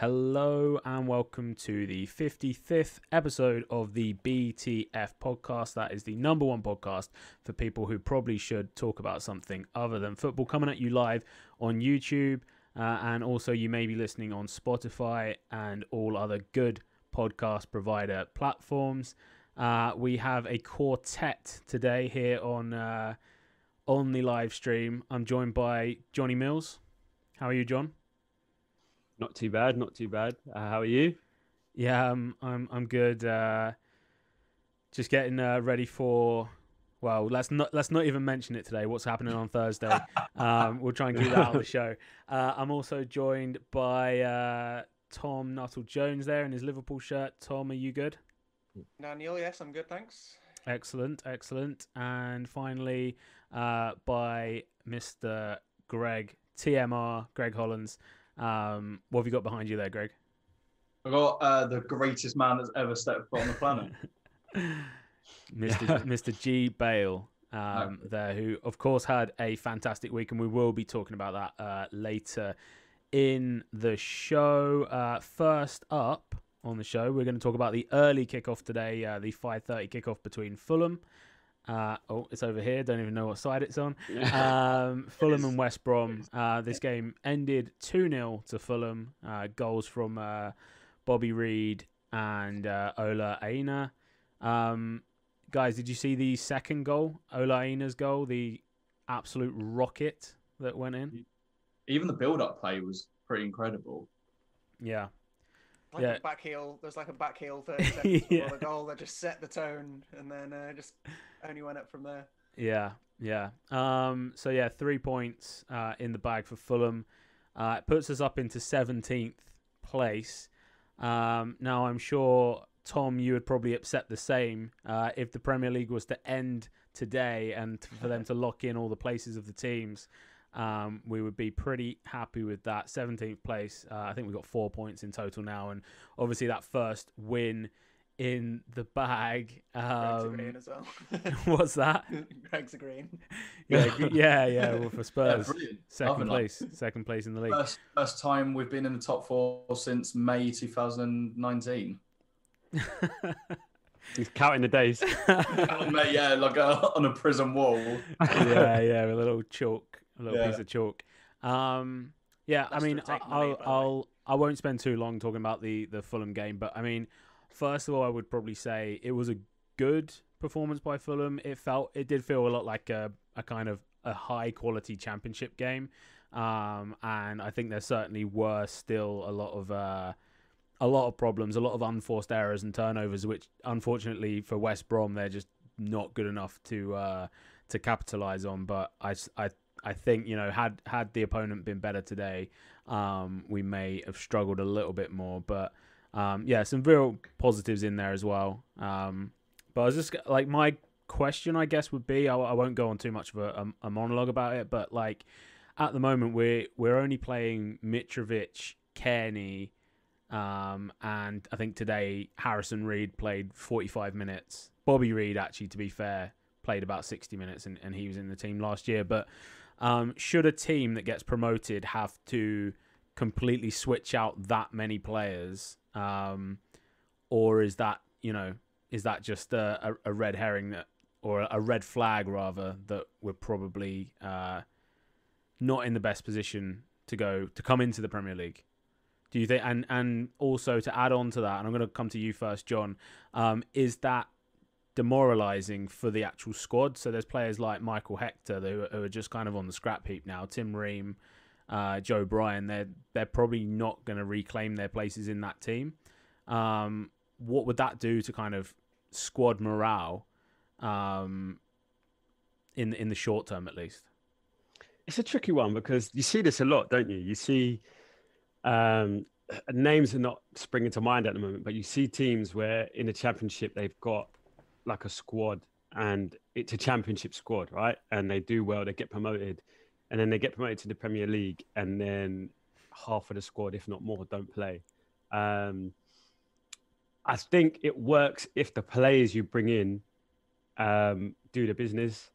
Hello and welcome to the 55th episode of the BTF podcast. That is the number one podcast for people who probably should talk about something other than football. Coming at you live on YouTube, uh, and also you may be listening on Spotify and all other good podcast provider platforms. Uh, we have a quartet today here on uh, on the live stream. I'm joined by Johnny Mills. How are you, John? Not too bad, not too bad. Uh, how are you? Yeah, um, I'm I'm good. Uh, just getting uh, ready for. Well, let's not let's not even mention it today. What's happening on Thursday? um, we'll try and keep that out of the show. Uh, I'm also joined by uh, Tom Nuttall Jones there in his Liverpool shirt. Tom, are you good? Now, Neil, yes, I'm good, thanks. Excellent, excellent. And finally, uh, by Mr. Greg TMR, Greg Hollands. Um, what have you got behind you there, Greg? I got uh, the greatest man that's ever stepped foot on the planet. Mr. Mr. G Bale um, there, who of course had a fantastic week, and we will be talking about that uh, later in the show. Uh, first up on the show, we're going to talk about the early kickoff today, uh, the 5:30 kickoff between Fulham. Uh, oh, it's over here. Don't even know what side it's on. Um, Fulham and West Brom. Uh, this game ended 2 0 to Fulham. Uh, goals from uh, Bobby Reid and uh, Ola Aina. Um, guys, did you see the second goal? Ola Aina's goal, the absolute rocket that went in? Even the build up play was pretty incredible. Yeah. Like Yeah. a back heel, there's like a back heel 30 seconds Yeah. before the goal that just set the tone and then uh, just only went up from there. Yeah, yeah. Um, so yeah, three points uh, in the bag for Fulham. Uh, it puts us up into seventeenth place. Um, now I'm sure Tom, you would probably accept the same uh, if the Premier League was to end today and for them to lock in all the places of the teams. Um, we would be pretty happy with that. 17th place. Uh, I think we've got four points in total now, and obviously that first win in the bag. Greg's Um, agreeing as well. what's that? Greg's agreeing. Yeah, yeah, yeah. Well, for Spurs, brilliant. second Loving that. place, second place in the league. First, first time we've been in the top four since May 2019. He's counting the days. And, yeah, like a, on a prison wall. yeah, yeah, with a little chalk, a little Yeah. piece of chalk. Um, yeah, I mean, to take the I'll, lead, by the way. I'll, I won't spend too long talking about the the Fulham game, but I mean, first of all, I would probably say it was a good performance by Fulham. It felt, it did feel a lot like a, a kind of a high quality championship game, um, and I think there certainly were still a lot of. Uh, a lot of problems, a lot of unforced errors and turnovers, which unfortunately for West Brom they're just not good enough to uh, to capitalize on. But I, s- I, I think you know had had the opponent been better today, um, we may have struggled a little bit more. But um, yeah, some real positives in there as well. Um, but I was just like my question, I guess, would be I, I won't go on too much of a, a, a monologue about it, but like at the moment we're we're only playing Mitrovic, Kearney. Um, and I think today Harrison Reed played 45 minutes. Bobby Reid, actually, to be fair, played about 60 minutes, and, and he was in the team last year. But um, should a team that gets promoted have to completely switch out that many players, um, or is that you know is that just a, a, a red herring that, or a red flag rather, that we're probably uh, not in the best position to go to come into the Premier League? Do you think, and and also to add on to that, and I'm going to come to you first, John. Um, is that demoralising for the actual squad? So there's players like Michael Hector who, are- who are just kind of on the scrap heap now. Tim Ream, uh, Joe Bryan, they're they're probably not going to reclaim their places in that team. Um, what would that do to kind of squad morale um, in in the short term, at least? It's a tricky one because you see this a lot, don't you? You see um, names are not springing to mind at the moment, but you see teams where in the championship they've got like a squad and it's a championship squad, right? And they do well, they get promoted, and then they get promoted to the Premier League, and then half of the squad, if not more, don't play. Um, I think it works if the players you bring in um, do the business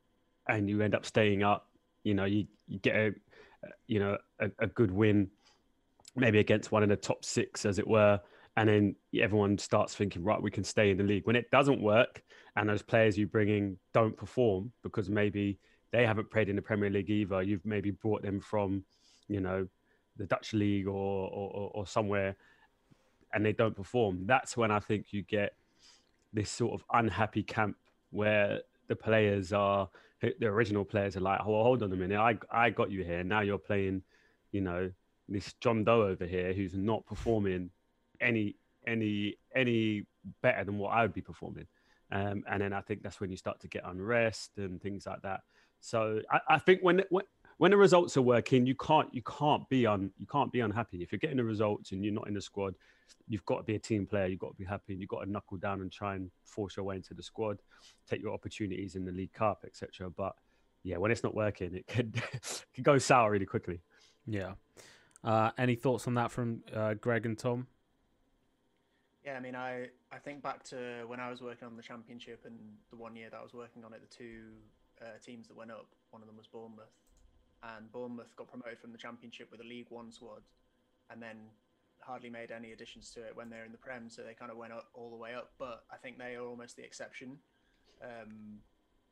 and you end up staying up. You know, you, you get a you know a, a good win maybe against one in the top six, as it were, and then everyone starts thinking, right, we can stay in the league. When it doesn't work, and those players you bring in don't perform because maybe they haven't played in the Premier League either. You've maybe brought them from, you know, the Dutch league or or, or somewhere, and they don't perform. That's when I think you get this sort of unhappy camp where the players are the original players are like, oh, hold on a minute, I I got you here. Now you're playing, you know, this John Doe over here who's not performing any any any better than what I would be performing. Um, and then I think that's when you start to get unrest and things like that. So I, I think when, when when the results are working, you can't you can't be un you can't be unhappy if you're getting the results and you're not in the squad. You've got to be a team player. You've got to be happy. You've got to knuckle down and try and force your way into the squad, take your opportunities in the League Cup, etc. But yeah, when it's not working, it could could go sour really quickly. Yeah. Uh, any thoughts on that from uh, Greg and Tom? Yeah, I mean, I, I think back to when I was working on the championship and the one year that I was working on it, the two uh, teams that went up, one of them was Bournemouth. And Bournemouth got promoted from the championship with a League One squad and then hardly made any additions to it when they're in the Prem. So they kind of went up all the way up. But I think they are almost the exception. Um,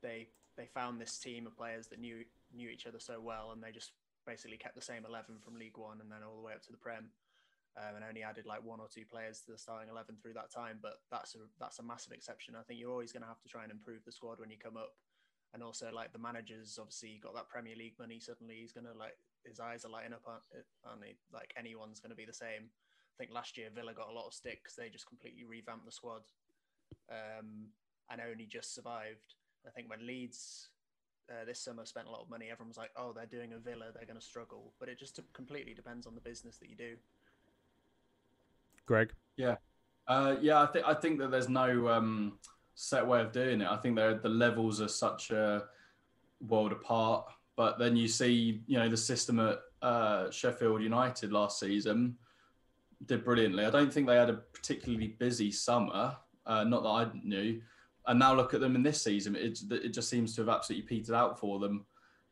they they found this team of players that knew knew each other so well and they just basically kept the same 11 from League One and then all the way up to the Prem um, and only added like one or two players to the starting eleven through that time. But that's a that's a massive exception. I think you're always going to have to try and improve the squad when you come up, and also like the managers obviously got that Premier League money. Suddenly he's going to like his eyes are lighting up on, on it, like anyone's going to be the same. I think last year Villa got a lot of stick because they just completely revamped the squad, um, and only just survived. I think when Leeds uh, this summer spent a lot of money, everyone was like, "Oh, they're doing a Villa, they're going to struggle." But it just completely depends on the business that you do. Greg? Yeah, uh, yeah. I think I think that there's no um, set way of doing it. I think the levels are such a world apart. But then you see, you know, the system at uh, Sheffield United last season did brilliantly. I don't think they had a particularly busy summer. Uh, not that I knew. And now look at them in this season. It, it just seems to have absolutely petered out for them.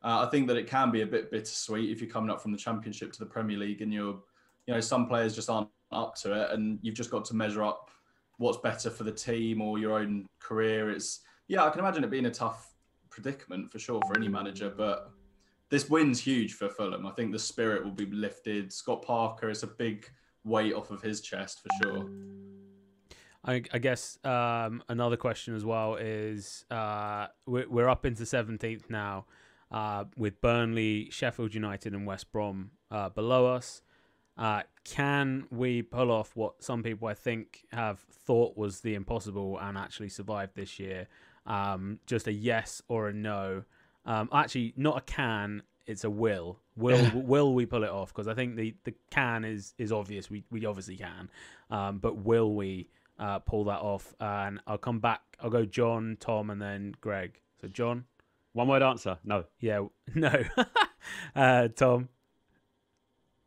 Uh, I think that it can be a bit bittersweet if you're coming up from the Championship to the Premier League and you're, you know, some players just aren't up to it, and you've just got to measure up what's better for the team or your own career. It's yeah, I can imagine it being a tough predicament for sure for any manager, but this win's huge for Fulham. I think the spirit will be lifted. Scott Parker is a big weight off of his chest for sure. I, I guess um, another question as well is uh, we're, up into 17th now uh, with Burnley, Sheffield United, and West Brom uh, below us. Uh, can we pull off what some people I think have thought was the impossible and actually survive this year? Um, just a yes or a no. Um, actually, not a can. It's a will. Will will we pull it off? Because I think the, the can is is obvious. We we obviously can, um, but will we uh, pull that off? And I'll come back. I'll go John, Tom, and then Greg. So John, one word answer. No. Yeah. No. uh, Tom.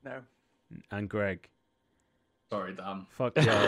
No and Greg. Sorry, Dan. Fuck yeah.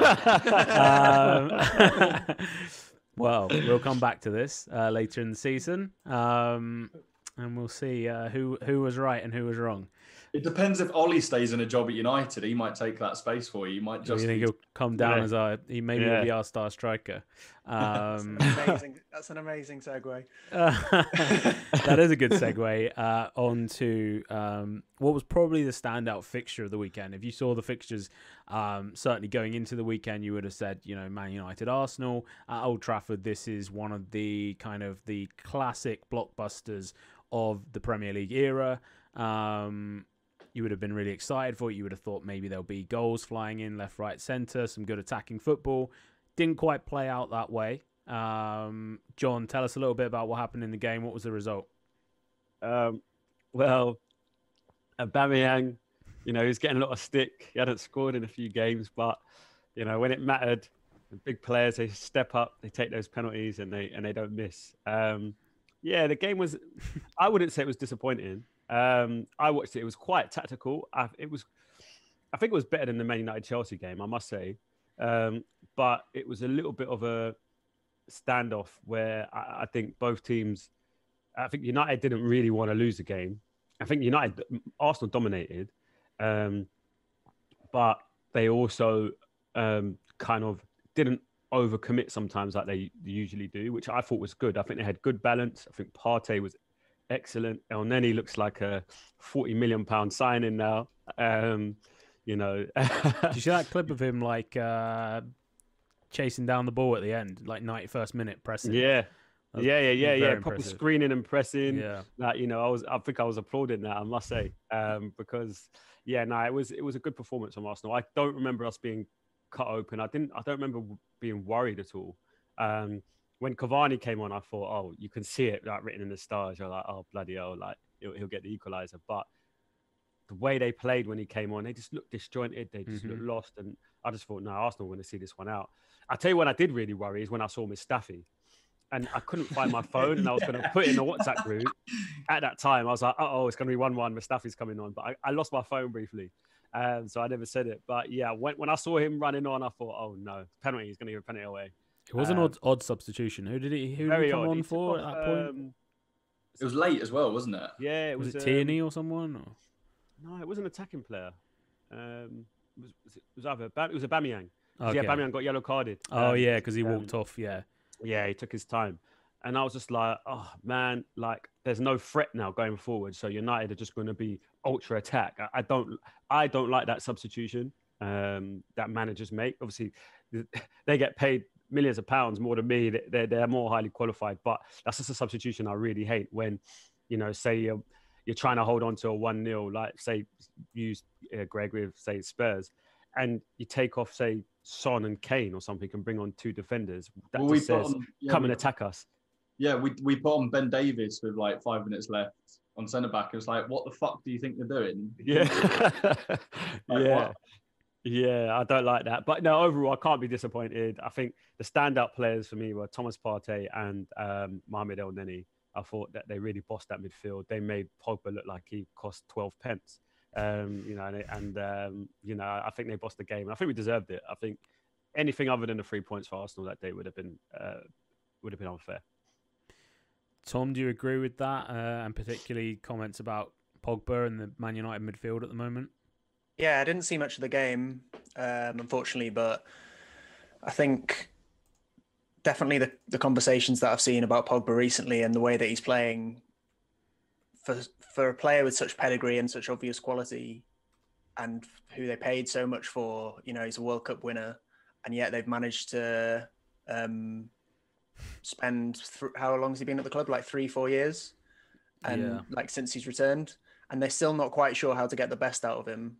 um, well, we'll come back to this uh, later in the season, um, and we'll see uh, who who was right and who was wrong. It depends if Ollie stays in a job at United. He might take that space for you. He might just. You think he'll come down yeah. as our? He maybe yeah. will be our star striker. Um, that's, an amazing, that's an amazing segue. that is a good segue uh, on to um, what was probably the standout fixture of the weekend. If you saw the fixtures, um, certainly going into the weekend, you would have said, you know, Man United, Arsenal at Old Trafford. This is one of the kind of the classic blockbusters of the Premier League era. Um, you would have been really excited for it. You would have thought maybe there'll be goals flying in left, right, centre, some good attacking football. Didn't quite play out that way. Um, John, tell us a little bit about what happened in the game. What was the result? Um, well, Aubameyang, you know, he's getting a lot of stick. He hadn't scored in a few games, but you know, when it mattered, the big players they step up, they take those penalties, and they and they don't miss. Um, yeah, the game was. I wouldn't say it was disappointing. Um, I watched it. It was quite tactical. I, it was, I think it was better than the Man United Chelsea game, I must say. Um, but it was a little bit of a standoff where I, I, think both teams. I think United didn't really want to lose the game. I think United, Arsenal dominated, um, but they also um, kind of didn't overcommit sometimes like they usually do, which I thought was good. I think they had good balance. I think Partey was excellent. Elneny looks like a forty million pound signing now. Um, you know, Did you see that clip of him like uh, chasing down the ball at the end, like ninety first minute pressing? yeah, That was yeah, yeah, yeah, yeah. Proper impressive. screening and pressing. yeah. Like you know, I was, I think I was applauding that. I must say, um, because yeah, no, it was, it was a good performance from Arsenal. I don't remember us being cut open. I didn't, I don't remember being worried at all. Um, when Cavani came on, I thought, oh, you can see it like written in the stars. You're like, oh bloody hell, like he'll, he'll get the equaliser. But the way they played when he came on, they just looked disjointed. They just looked lost, and I just thought, no, Arsenal want to see this one out. I tell you, when I did really worry is when I saw Mustafi, and I couldn't find my phone, and I was going to put it in the WhatsApp group. At that time, I was like, oh, it's going to be one-one. Mustafi's coming on, but I, I lost my phone briefly. Um, so I never said it, but yeah, when, when I saw him running on, I thought, "Oh no, penalty! He's going to give a penalty away." It was an Um, odd, odd substitution. Who did he? Who did he come odd. on He for at that point? um, It was late as well, wasn't it? yeah, it was, was, it um, Tierney or someone? Or? No, it was an attacking player. Um, it was, was it was either Bam- it was a Bamiyang. Okay. Yeah, Bamiyang got yellow carded. oh Um, yeah, because he um, walked off. Yeah. Yeah, he took his time. And I was just like, oh man, like there's no threat now going forward. So United are just going to be ultra attack. I, I don't, I don't like that substitution um, that managers make. Obviously, they get paid millions of pounds more than me. They- They're, they're more highly qualified, but that's just a substitution I really hate. When, you know, say you're, you're trying to hold on to a one 0 like say use uh, Greg with say Spurs, and you take off say Son and Kane or something and bring on two defenders. That Well, just says on, yeah, come we, and attack us. yeah, we we put on Ben Davies with like five minutes left on centre back. It was like, what the fuck do you think you're doing? Yeah, Like, yeah, what? Yeah. I don't like that, but no. Overall, I can't be disappointed. I think the standout players for me were Thomas Partey and um, Mohamed Elneny. I thought that they really bossed that midfield. They made Pogba look like he cost twelve pence. Um, you know, and, and um, you know, I think they bossed the game. I think we deserved it. I think anything other than the three points for Arsenal that day would have been uh, would have been unfair. Tom, do you agree with that? Uh, and particularly comments about Pogba and the Man United midfield at the moment. Yeah, I didn't see much of the game, um, unfortunately, but I think definitely the, the conversations that I've seen about Pogba recently and the way that he's playing for for a player with such pedigree and such obvious quality and who they paid so much for, you know, he's a World Cup winner, and yet they've managed to um, spend th- how long has he been at the club? Like three, four years, and Yeah. like since he's returned, and they're still not quite sure how to get the best out of him.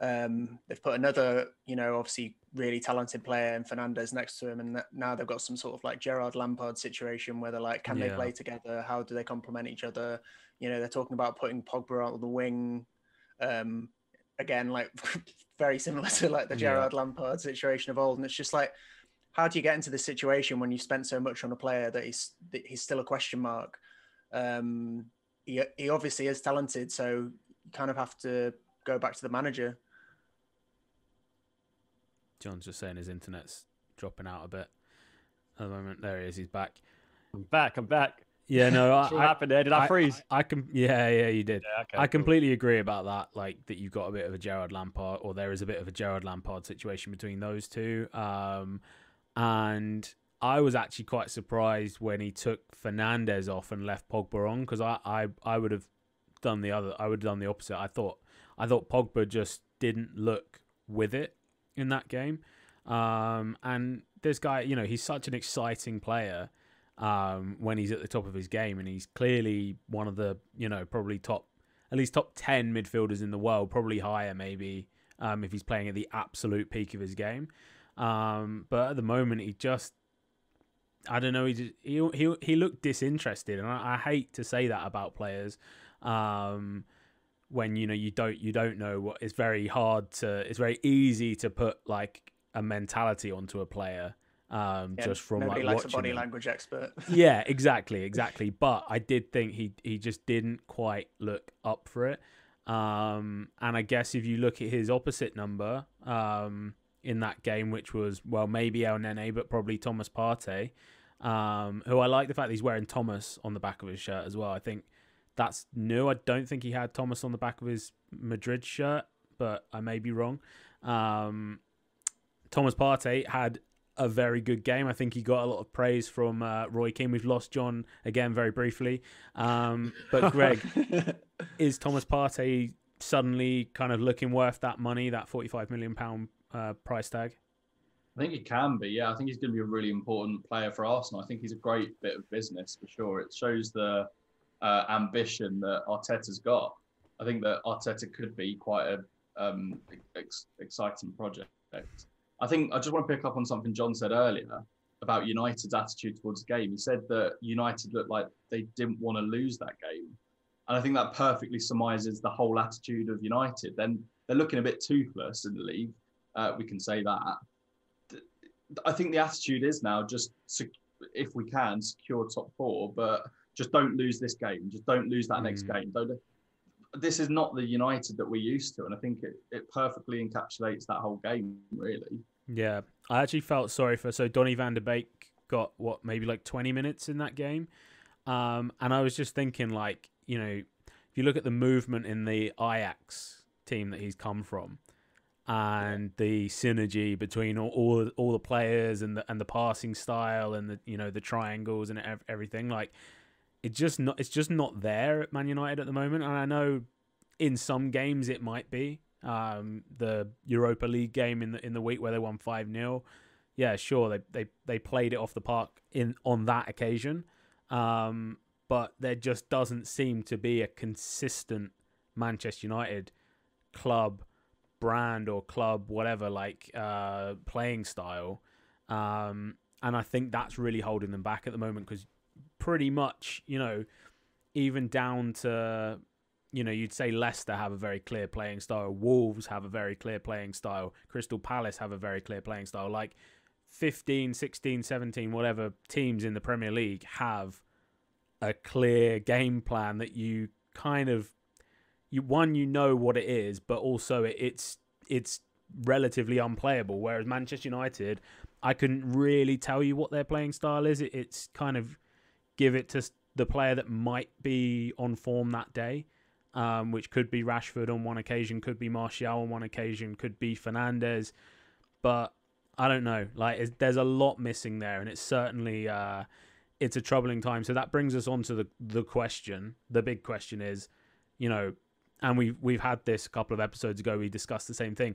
Um, they've put another, you know, obviously really talented player in Fernandes next to him, and that- now they've got some sort of like Gerrard Lampard situation where they're like, can they play together? How do they complement each other? You know, they're talking about putting Pogba out on the wing. Um, again, like very similar to like the Yeah. Gerrard Lampard situation of old, and it's just like, how do you get into this situation when you spent so much on a player that he's that he's still a question mark? Um, he he obviously is talented, so you kind of have to go back to the manager. John's just saying his internet's dropping out a bit at the moment. There he is. He's back. I'm back. I'm back. Yeah, no, I, What I, happened there? Did I, freeze? I, can. Yeah, yeah, you did. yeah, okay, I cool. completely agree about that. Like that, you've got a bit of a Gerrard Lampard, or there is a bit of a Gerrard Lampard situation between those two. Um, and I was actually quite surprised when he took Fernandes off and left Pogba on because I, I, I would have done the other. I would have done the opposite. I thought, I thought Pogba just didn't look with it in that game. Um, and this guy, you know, he's such an exciting player um, when he's at the top of his game, and he's clearly one of the, you know, probably top, at least top ten midfielders in the world, probably higher maybe um, if he's playing at the absolute peak of his game. Um, but at the moment, he just, I don't know, he just, he he he looked disinterested, and I, I hate to say that about players. Um, when you know you don't you don't know what it's very hard to it's very easy to put like a mentality onto a player um Yeah, just from like likes a body them. language expert. yeah exactly exactly but i did think he he just didn't quite look up for it um and i guess if you look at his opposite number um in that game which was well maybe Elneny but probably thomas Partey, um who i like the fact that he's wearing thomas on the back of his shirt as well i think that's new i don't think he had thomas on the back of his madrid shirt but I may be wrong. Um, Thomas Partey had a very good game. I think he got a lot of praise from uh, Roy Keane. We've lost John again very briefly. Um, but Greg, is Thomas Partey suddenly kind of looking worth that money, that forty-five million pound uh, price tag? I think he can be. Yeah, I think he's going to be a really important player for Arsenal. I think he's a great bit of business for sure. It shows the uh, ambition that Arteta's got. I think that Arteta could be quite a um, ex- exciting project. I think I just want to pick up on something John said earlier about United's attitude towards the game. He said that United looked like they didn't want to lose that game. And I think that perfectly surmises the whole attitude of United. Then they're looking a bit toothless in the league. Uh, we can say that. I think the attitude is now just if we can secure top four, but just don't lose this game. Just don't lose that mm. next game. Don't. This is not the United that we're used to, and I think it, it perfectly encapsulates that whole game. Really. Yeah, I actually felt sorry for so Donny Van de Beek got what maybe like twenty minutes in that game, um, and I was just thinking like you know if you look at the movement in the Ajax team that he's come from, and the synergy between all, all all the players and the and the passing style and the you know the triangles and everything like it's just not it's just not there at Man United at the moment and I know in some games it might be um, the Europa League game in the in the week where they won 5-0 yeah sure they they they played it off the park in on that occasion um, but there just doesn't seem to be a consistent Manchester United club brand or club, whatever, like uh, playing style. Um, and I think that's really holding them back at the moment because pretty much, you know, even down to, you know, you'd say Leicester have a very clear playing style, Wolves have a very clear playing style, Crystal Palace have a very clear playing style. Like 15, 16, 17, whatever teams in the Premier League have a clear game plan that you kind of you one you know what it is, but also it, it's it's relatively unplayable. Whereas Manchester United, I couldn't really tell you what their playing style is. It, it's kind of give it to the player that might be on form that day, um, which could be Rashford on one occasion, could be Martial on one occasion, could be Fernandes, but I don't know. Like, there's a lot missing there, and it's certainly uh, it's a troubling time. So that brings us on to the the question. The big question is, you know, and we've we've had this a couple of episodes ago. We discussed the same thing.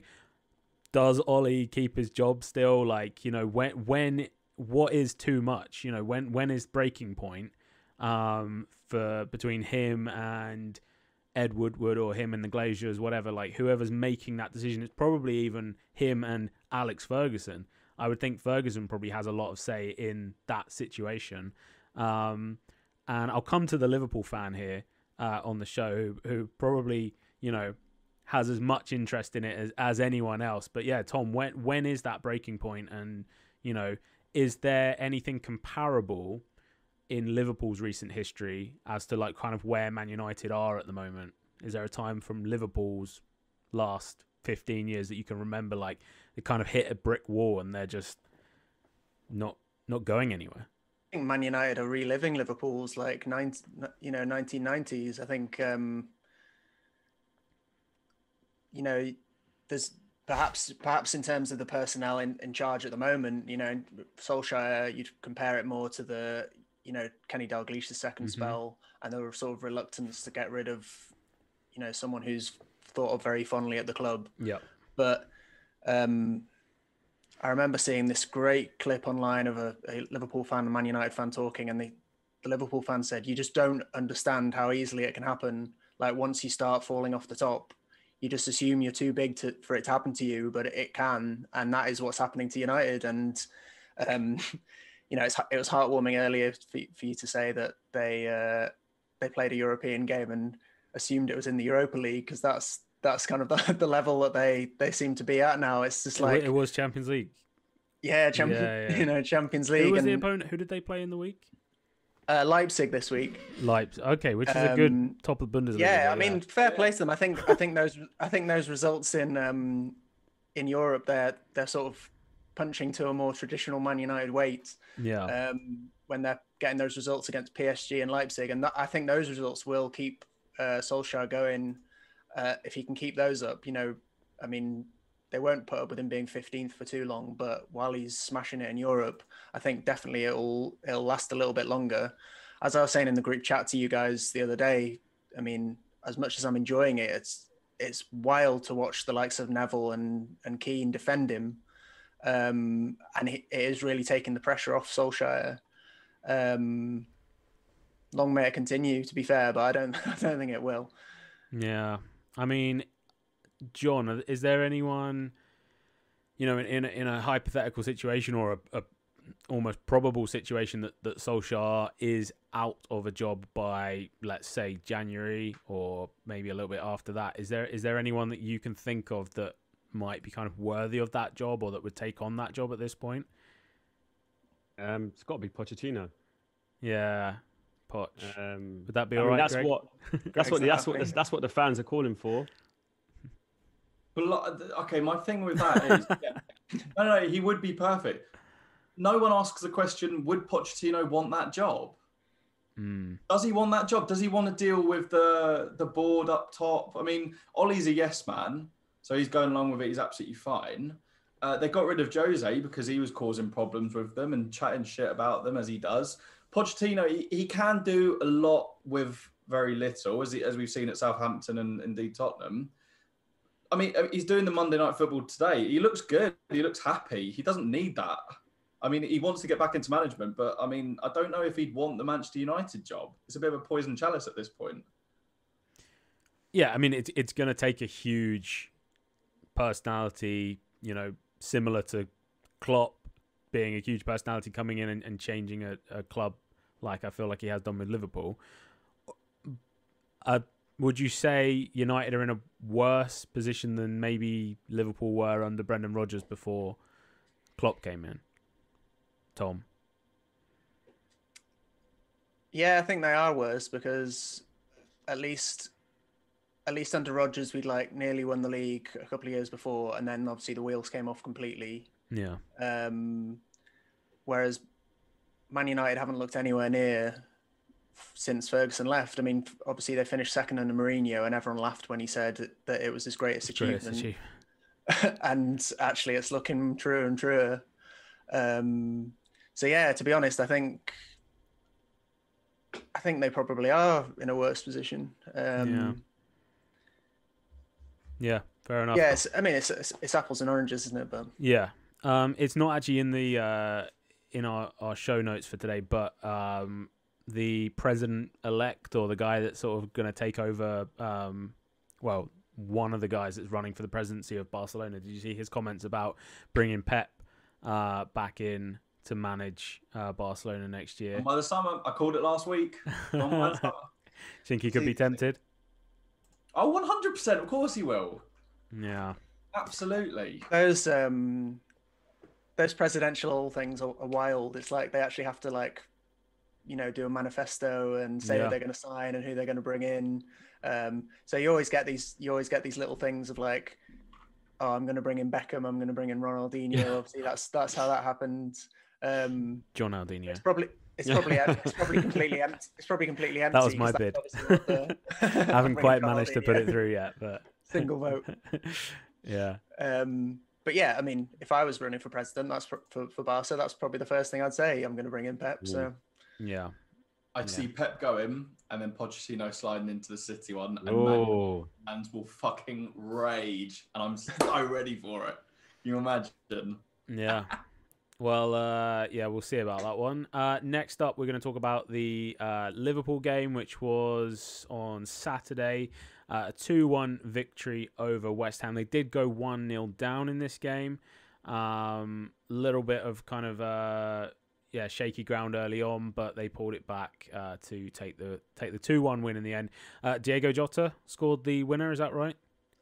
Does Ollie keep his job still? Like you know when when what is too much? You know when when is breaking point um, for between him and Ed Woodward or him and the Glazers, whatever. Like whoever's making that decision, it's probably even him and Alex Ferguson. I would think Ferguson probably has a lot of say in that situation. Um, and I'll come to the Liverpool fan here uh, on the show who, who probably you know has as much interest in it as, as anyone else. But yeah, Tom, when when is that breaking point? And you know, is there anything comparable in Liverpool's recent history as to like kind of where Man United are at the moment? Is there a time from Liverpool's last 15 years that you can remember like they kind of hit a brick wall and they're just not not going anywhere? I think Man United are reliving Liverpool's like nine, you know, 1990s. I think, um, you know, there's perhaps perhaps in terms of the personnel in, in charge at the moment, you know, Solskjaer, you'd compare it more to the, you know, Kenny Dalglish's 2nd mm-hmm. spell, and the sort of reluctance to get rid of, you know, someone who's thought of very fondly at the club. Yeah. But um, I remember seeing this great clip online of a, a Liverpool fan and Man United fan talking, and the, the Liverpool fan said, "You just don't understand how easily it can happen. Like once you start falling off the top, you just assume you're too big to for it to happen to you, but it can, and that is what's happening to United. And um, you know, it was heartwarming earlier for, for, you to say that they uh, they played a European game and assumed it was in the Europa League because that's that's kind of the, the level that they they seem to be at now. It's just like it was Champions League. Yeah, Champions. Yeah, yeah. You know, Champions League. Who was and, the opponent? Who did they play in the week? Uh, Leipzig this week. Leipzig, okay, which is um, a good um, top of Bundesliga. Yeah, I mean, fair play to them. I think I think those I think those results in um, in Europe they're they're sort of punching to a more traditional Man United weight. Yeah. Um, when they're getting those results against PSG and Leipzig, and that, I think those results will keep uh, Solskjaer going uh, if he can keep those up, you know, I mean, they won't put up with him being 15th for too long, but while he's smashing it in Europe, I think definitely it'll it'll last a little bit longer. As I was saying in the group chat to you guys the other day, I mean, as much as I'm enjoying it, it's it's wild to watch the likes of Neville and and Keane defend him, um, and it is really taking the pressure off Solskjaer. Um, long may it continue. To be fair, but I don't I don't think it will. Yeah, I mean, John, is there anyone, you know, in in a, in a hypothetical situation or a, a almost probable situation that that Solskjaer is out of a job by let's say January or maybe a little bit after that? Is there is there anyone that you can think of that might be kind of worthy of that job or that would take on that job at this point? Um, it's got to be Pochettino. Yeah, Poch. Um, Would that be I all mean, right? that's Greg? what that's what that's what Exactly. that's what the fans are calling for. But okay, my thing with that is, yeah, no, no, he would be perfect. No one asks the question: Would Pochettino want that job? Mm, Does he want that job? Does he want to deal with the the board up top? I mean, Ollie's a yes man, so he's going along with it. He's absolutely fine. Uh, they got rid of Jose because he was causing problems with them and chatting shit about them as he does. Pochettino, he, he can do a lot with very little, as he, as we've seen at Southampton and indeed Tottenham. I mean, uh, he's doing the Monday Night Football today. He looks good. He looks happy. He doesn't need that. I mean, he wants to get back into management, but I mean, I don't know if he'd want the Manchester United job. It's a bit of a poison chalice at this point. yeah, I mean, it's it's going to take a huge personality, you know, similar to Klopp being a huge personality coming in and, and changing a, a club like I feel like he has done with Liverpool. Uh, would you say United are in a worse position than maybe Liverpool were under Brendan Rodgers before Klopp came in? Tom. Yeah, I think they are worse because at least at least under Rodgers we'd like nearly won the league a couple of years before and then obviously the wheels came off completely. Yeah. Um, whereas Man United haven't looked anywhere near since Ferguson left. I mean, obviously they finished second under Mourinho, and everyone laughed when he said that it was his greatest Greatest achievement. achievement. and actually, it's looking truer and truer. Um, so yeah, to be honest, I think I think they probably are in a worse position. Um, Yeah. Yeah, fair enough. yeah, I mean, it's, it's it's apples and oranges, isn't it? But Yeah. Um, it's not actually in the uh, in our, our show notes for today, but um, the president elect or the guy that's sort of going to take over, um, well, one of the guys that's running for the presidency of Barcelona. Did you see his comments about bringing Pep uh, back in to manage uh, Barcelona next year? And by the summer, I called it last week. Gone by the summer. Think he could be tempted? Oh, 100%. Of course he will. Yeah. Absolutely. those um those presidential things are, are wild. It's like they actually have to like, you know, do a manifesto and say Yeah. what they're going to sign and who they're going to bring in. Um, so you always get these, you always get these little things of like, oh, I'm going to bring in Beckham, I'm going to bring in Ronaldinho. Yeah. Obviously, that's that's how that happened. Um, John Aldinho. it's probably it's probably it's probably completely empty. It's probably completely empty. That was my bid. that's obviously what the- I haven't quite managed to put it through yet, but Single vote. yeah. Um, but yeah, I mean, if I was running for president, that's for, for, for Barca, that's probably the first thing I'd say. I'm going to bring in Pep. So Yeah. I'd Yeah. see Pep going and then Pochettino sliding into the City one. And Man will fucking rage. And I'm so ready for it. Can you imagine? Yeah. Well, uh, yeah, we'll see about that one. Uh, next up, we're going to talk about the uh, Liverpool game, which was on Saturday. Uh, a 2 1 victory over West Ham. They did go 1 0 down in this game. Um, little bit of kind of uh, yeah shaky ground early on, but they pulled it back uh, to take the take the 2 1 win in the end. Uh, Diego Jota scored the winner, is that right?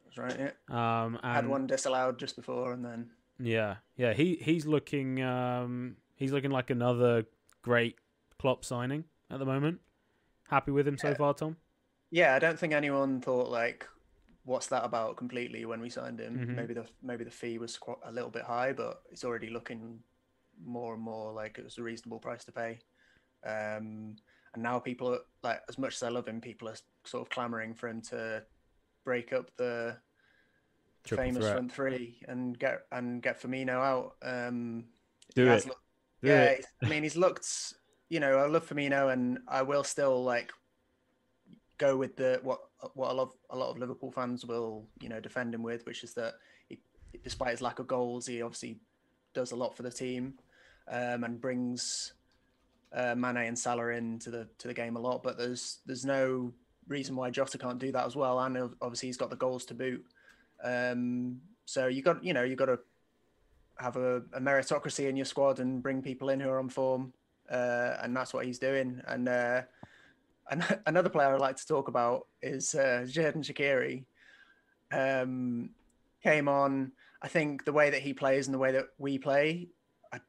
that's right. Yeah. Um, Had one disallowed just before, and then yeah, yeah. He he's looking um he's looking like another great Klopp signing at the moment. Happy with him so Yeah. far, Tom? yeah, I don't think anyone thought like, what's that about completely when we signed him. Mhm. Maybe the maybe the fee was a little bit high, but it's already looking more and more like it was a reasonable price to pay. Um, and now people are like, as much as I love him, people are sort of clamoring for him to break up the Triple famous threat. front three and get and get Firmino out. Um, Do it. looked- Do yeah, it. I mean, he's looked. You know, I love Firmino, and I will still like go with the what what a lot of, a lot of Liverpool fans will you know defend him with, which is that he, despite his lack of goals, he obviously does a lot for the team um, and brings uh, Mane and Salah into the to the game a lot. But there's there's no reason why Jota can't do that as well, and obviously he's got the goals to boot. Um, so you got you know you got to have a, a meritocracy in your squad and bring people in who are on form, uh, and that's what he's doing. And uh, an- another player I'd like to talk about is uh, Xherdan Shaqiri. Um, came on. I think the way that he plays and the way that we play, I,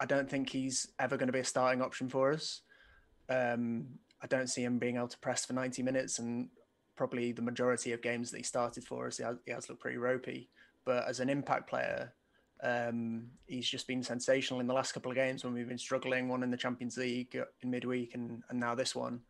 I don't think he's ever going to be a starting option for us. Um, I don't see him being able to press for 90 minutes, and probably the majority of games that he started for us, he has, he has looked pretty ropey. But as an impact player, um, he's just been sensational in the last couple of games when we've been struggling. One in the Champions League in midweek, and, and now this one.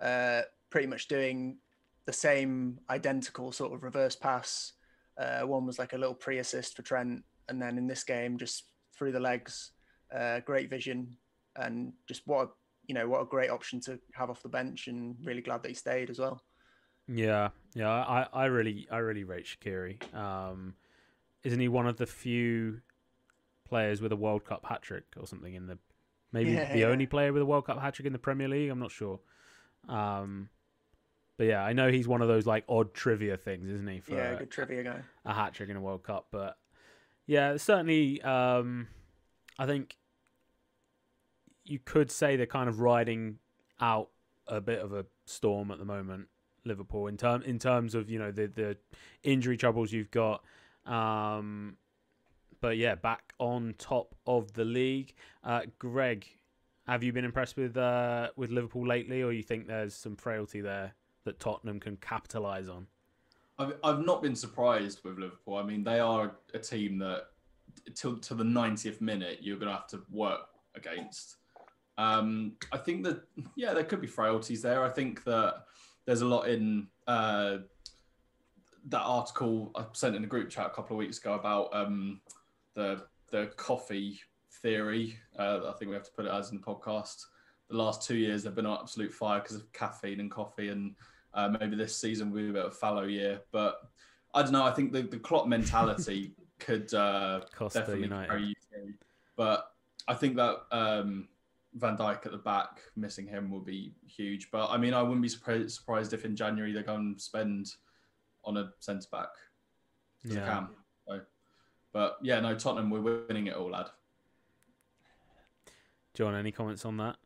Uh, pretty much doing the same identical sort of reverse pass. Uh, one was like a little pre-assist for Trent, and then in this game, just through the legs, uh, great vision, and just what a, you know what a great option to have off the bench, and really glad that he stayed as well. Yeah, yeah, I, I really, I really rate Shaqiri. Um, isn't he one of the few players with a World Cup hat trick or something in the, maybe Yeah, the yeah. only player with a World Cup hat trick in the Premier League? I'm not sure. Um, but yeah, I know he's one of those like odd trivia things, isn't he? Yeah, a- good trivia guy. a hat trick in a World Cup. But yeah, certainly, um, I think you could say they're kind of riding out a bit of a storm at the moment, Liverpool, in term in terms of you know the the injury troubles you've got. Um, but yeah, back on top of the league, uh, Greg. Have you been impressed with uh, with Liverpool lately, or you think there's some frailty there that Tottenham can capitalise on? I've, I've not been surprised with Liverpool. I mean, they are a team that till to the 90th minute you're going to have to work against. Um, I think that yeah, there could be frailties there. I think that there's a lot in uh, that article I sent in a group chat a couple of weeks ago about um, the the coffee theory. Uh, I think we have to put it as in the podcast. The last two years they've been on absolute fire because of caffeine and coffee, and uh, maybe this season will be a bit of a fallow year. But I don't know. I think the, the Klopp mentality could uh, Costa definitely United. carry you. But I think that um, Van Dijk at the back, missing him will be huge. But I mean, I wouldn't be surprised, surprised if in January they go and spend on a centre back. Yeah. can. So, but yeah, no, Tottenham, we're winning it all, lad. John, any comments on that?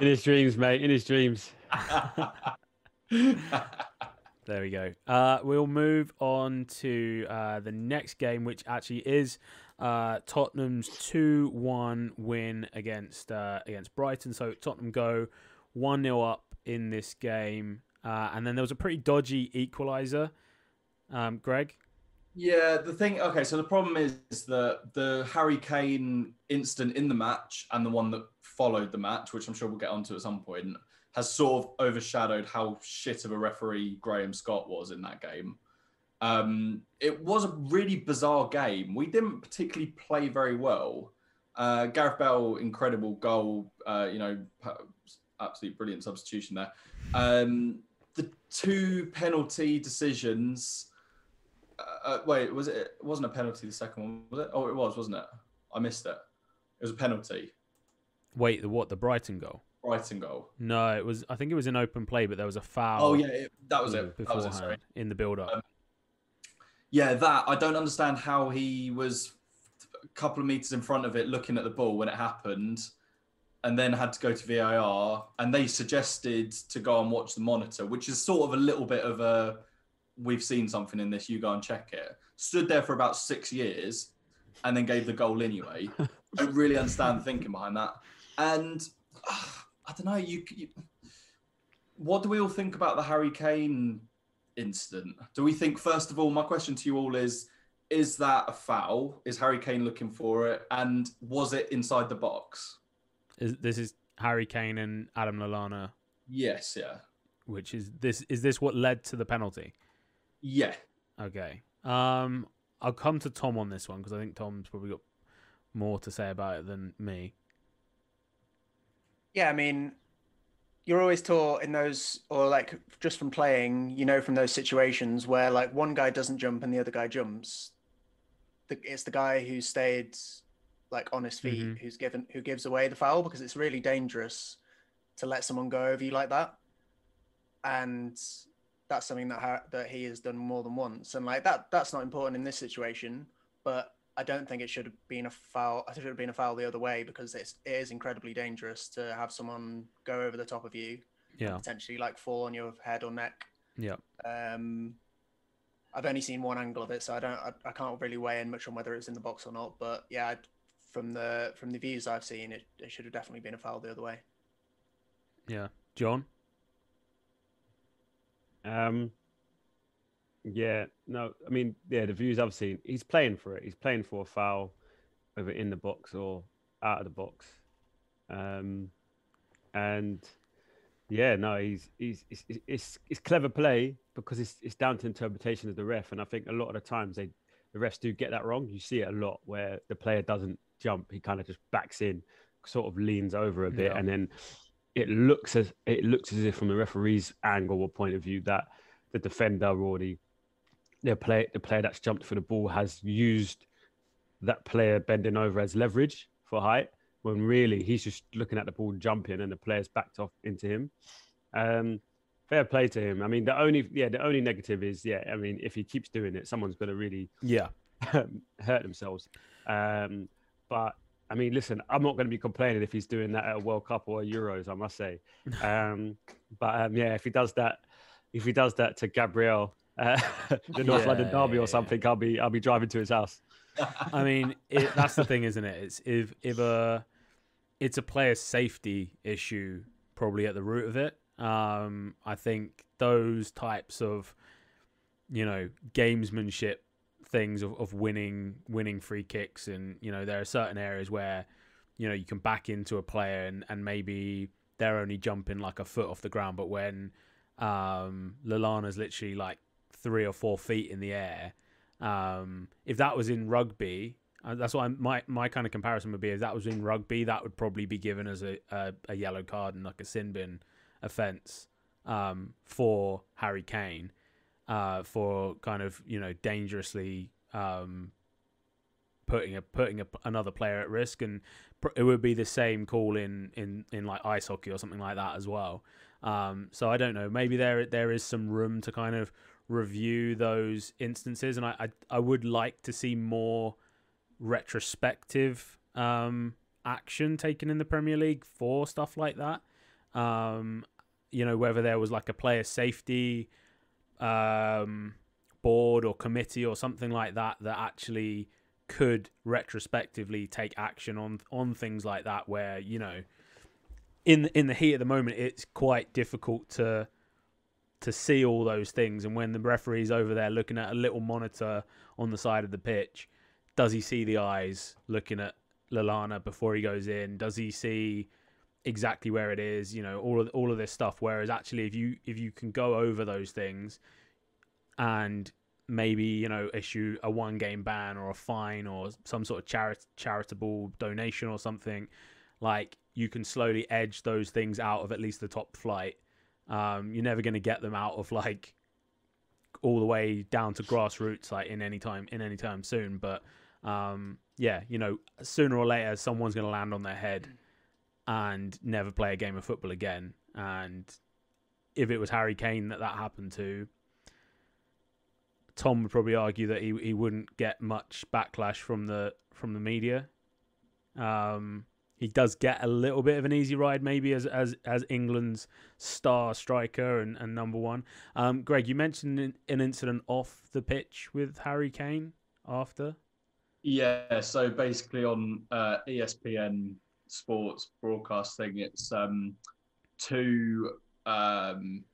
In his dreams, mate. In his dreams. There we go. Uh, we'll move on to uh, the next game, which actually is uh, Tottenham's two-one win against uh, against Brighton. So Tottenham go one 0 up in this game, uh, and then there was a pretty dodgy equaliser. Um, Greg, Yeah, the thing. Okay, so the problem is that the Harry Kane incident in the match and the one that followed the match, which I'm sure we'll get onto at some point, has sort of overshadowed how shit of a referee Graham Scott was in that game. Um, it was a really bizarre game. We didn't particularly play very well. Uh, Gareth Bale, incredible goal. Uh, you know, absolutely brilliant substitution there. Um, the two penalty decisions uh, wait, was it? It wasn't a penalty. The second one was it? Oh, it was, wasn't it? I missed it. It was a penalty. wait, the what? The Brighton goal? Brighton goal. No, it was. I think it was an open play, but there was a foul. Oh yeah, it, that was it. That was beforehand it. In the build-up. Um, Yeah, that I don't understand how he was a couple of meters in front of it, looking at the ball when it happened, and then had to go to VAR. And they suggested to go and watch the monitor, which is sort of a little bit of a we've seen something in this. You go and check it. Stood there for about six years, and then gave the goal anyway. I don't really understand the thinking behind that. And uh, I don't know. You, you, what do we all think about the Harry Kane incident? Do we think, first of all, my question to you all is: Is that a foul? Is Harry Kane looking for it? And was it inside the box? Is, this is Harry Kane and Adam Lallana. Yes. Yeah. Which is this? Is this what led to the penalty? Yeah. Okay. Um, I'll come to Tom on this one because I think Tom's probably got more to say about it than me. Yeah, I mean, you're always taught in those, or like just from playing, you know, from those situations where like one guy doesn't jump and the other guy jumps. The, it's the guy who stayed like on his feet Mhm. who's given who gives away the foul because it's really dangerous to let someone go over you like that. And that's something that ha- that he has done more than once. And like that that's not important in this situation, but I don't think it should have been a foul. I think it should have been a foul the other way because it's it is incredibly dangerous to have someone go over the top of you, and Yeah. potentially like fall on your head or neck. Yeah. Um, I've only seen one angle of it, so I don't I, I can't really weigh in much on whether it's in the box or not. But yeah, from the from the views I've seen, it, it should have definitely been a foul the other way. Yeah. John? Um, yeah, no, I mean, yeah, the views I've seen, he's playing for it. He's playing for a foul, whether in the box or out of the box. Um, and yeah, no, he's he's it's, it's- it's clever play because it's it's down to interpretation of the ref, and I think a lot of the times they the refs do get that wrong. You see it a lot where the player doesn't jump; he kind of just backs in, sort of leans over a bit, Yeah. and then it looks as it looks as if from the referee's angle or point of view that the defender or the the play the player that's jumped for the ball has used that player bending over as leverage for height when really he's just looking at the ball jumping and the player's backed off into him. Um, fair play to him. I mean, the only yeah the only negative is yeah. I mean, if he keeps doing it, someone's going to really Yeah. hurt themselves. Um, but I mean, listen, I'm not going to be complaining if he's doing that at a World Cup or a Euros. I must say. Um, but um, yeah, if he does that, if he does that to Gabriel, uh, the North Yeah, London Derby yeah, or something, I'll be I'll be driving to his house. I mean, it, that's the thing, isn't it? It's if if a it's a player safety issue probably at the root of it. Um, I think those types of you know gamesmanship things of, of winning winning free kicks and you know there are certain areas where you know you can back into a player and, and maybe they're only jumping like a foot off the ground but when um Lallana's literally like three or four feet in the air um, if that was in rugby, uh, that's why my my kind of comparison would be if that was in rugby, that would probably be given as a a, a yellow card and like a sin bin offence um, for Harry Kane uh, for kind of you know dangerously um, putting a putting a, another player at risk, and pr- it would be the same call in in in like ice hockey or something like that as well. Um, so I don't know. Maybe there there is some room to kind of review those instances, and I I, I would like to see more retrospective um, action taken in the Premier League for stuff like that. Um, you know, whether there was like a player safety um, board or committee or something like that that actually could retrospectively take action on on things like that, where you know, in in the heat of the moment, it's quite difficult to to see all those things. And when the referee's over there looking at a little monitor on the side of the pitch, does he see the eyes looking at Lallana before he goes in? Does he see exactly where it is? You know, all of all of this stuff. Whereas actually, if you if you can go over those things and maybe you know issue a one game ban or a fine or some sort of charit- charitable donation or something like you can slowly edge those things out of at least the top flight um, you're never going to get them out of like all the way down to grassroots like in any time in any time soon but um, yeah you know sooner or later someone's going to land on their head and never play a game of football again and if it was Harry Kane that that happened to Tom would probably argue that he he wouldn't get much backlash from the from the media. Um, he does get a little bit of an easy ride, maybe as as as England's star striker and, and number one. Um, Greg, you mentioned an, an incident off the pitch with Harry Kane after. Yeah, so basically on uh, ESPN Sports broadcasting, it's um, two. Um,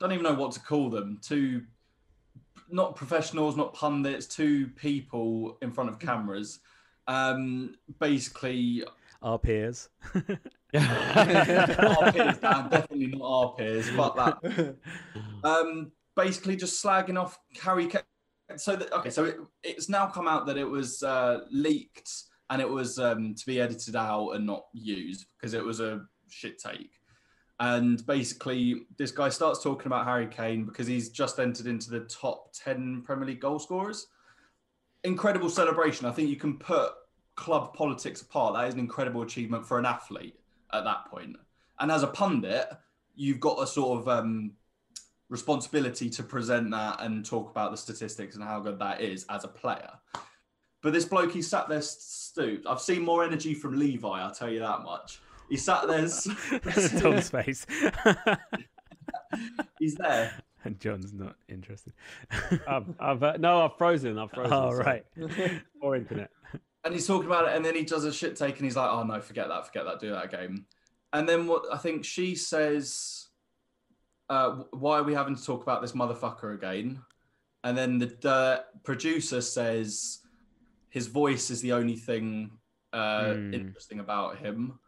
don't even know what to call them. Two, not professionals, not pundits. Two people in front of cameras. Um, basically, Our peers. our peers, Dan, definitely not our peers, but that um, basically just slagging off Harry Kane. So that, okay, so it, it's now come out that it was uh, leaked and it was um, to be edited out and not used because it was a shit take. And basically, this guy starts talking about Harry Kane because he's just entered into the top 10 Premier League goal scorers. Incredible celebration. I think you can put club politics apart. That is an incredible achievement for an athlete at that point. And as a pundit, you've got a sort of um, responsibility to present that and talk about the statistics and how good that is as a player. But this bloke, he sat there stooped. I've seen more energy from Levi, I'll tell you that much. He sat there. Tom's face. He's there. And John's not interested. I've, I've uh, no, I've frozen. I've frozen. Oh, so- right. Or internet. And he's talking about it, and then he does a shit take, and he's like, "Oh no, forget that, forget that, do that again." And then what I think she says, uh, "Why are we having to talk about this motherfucker again?" And then the, the producer says, "His voice is the only thing uh, Hmm. interesting about him."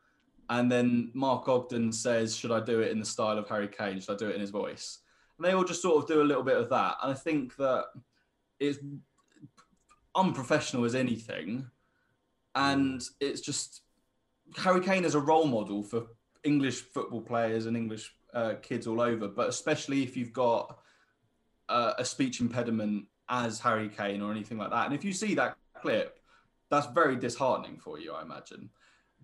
And then Mark Ogden says, "Should I do it in the style of Harry Kane? Should I do it in his voice?" And they all just sort of do a little bit of that, and I think that it's unprofessional as anything and it's just Harry Kane is a role model for English football players and English uh, kids all over, but especially if you've got uh, a speech impediment as Harry Kane or anything like that. And if you see that clip, that's very disheartening for you, I imagine.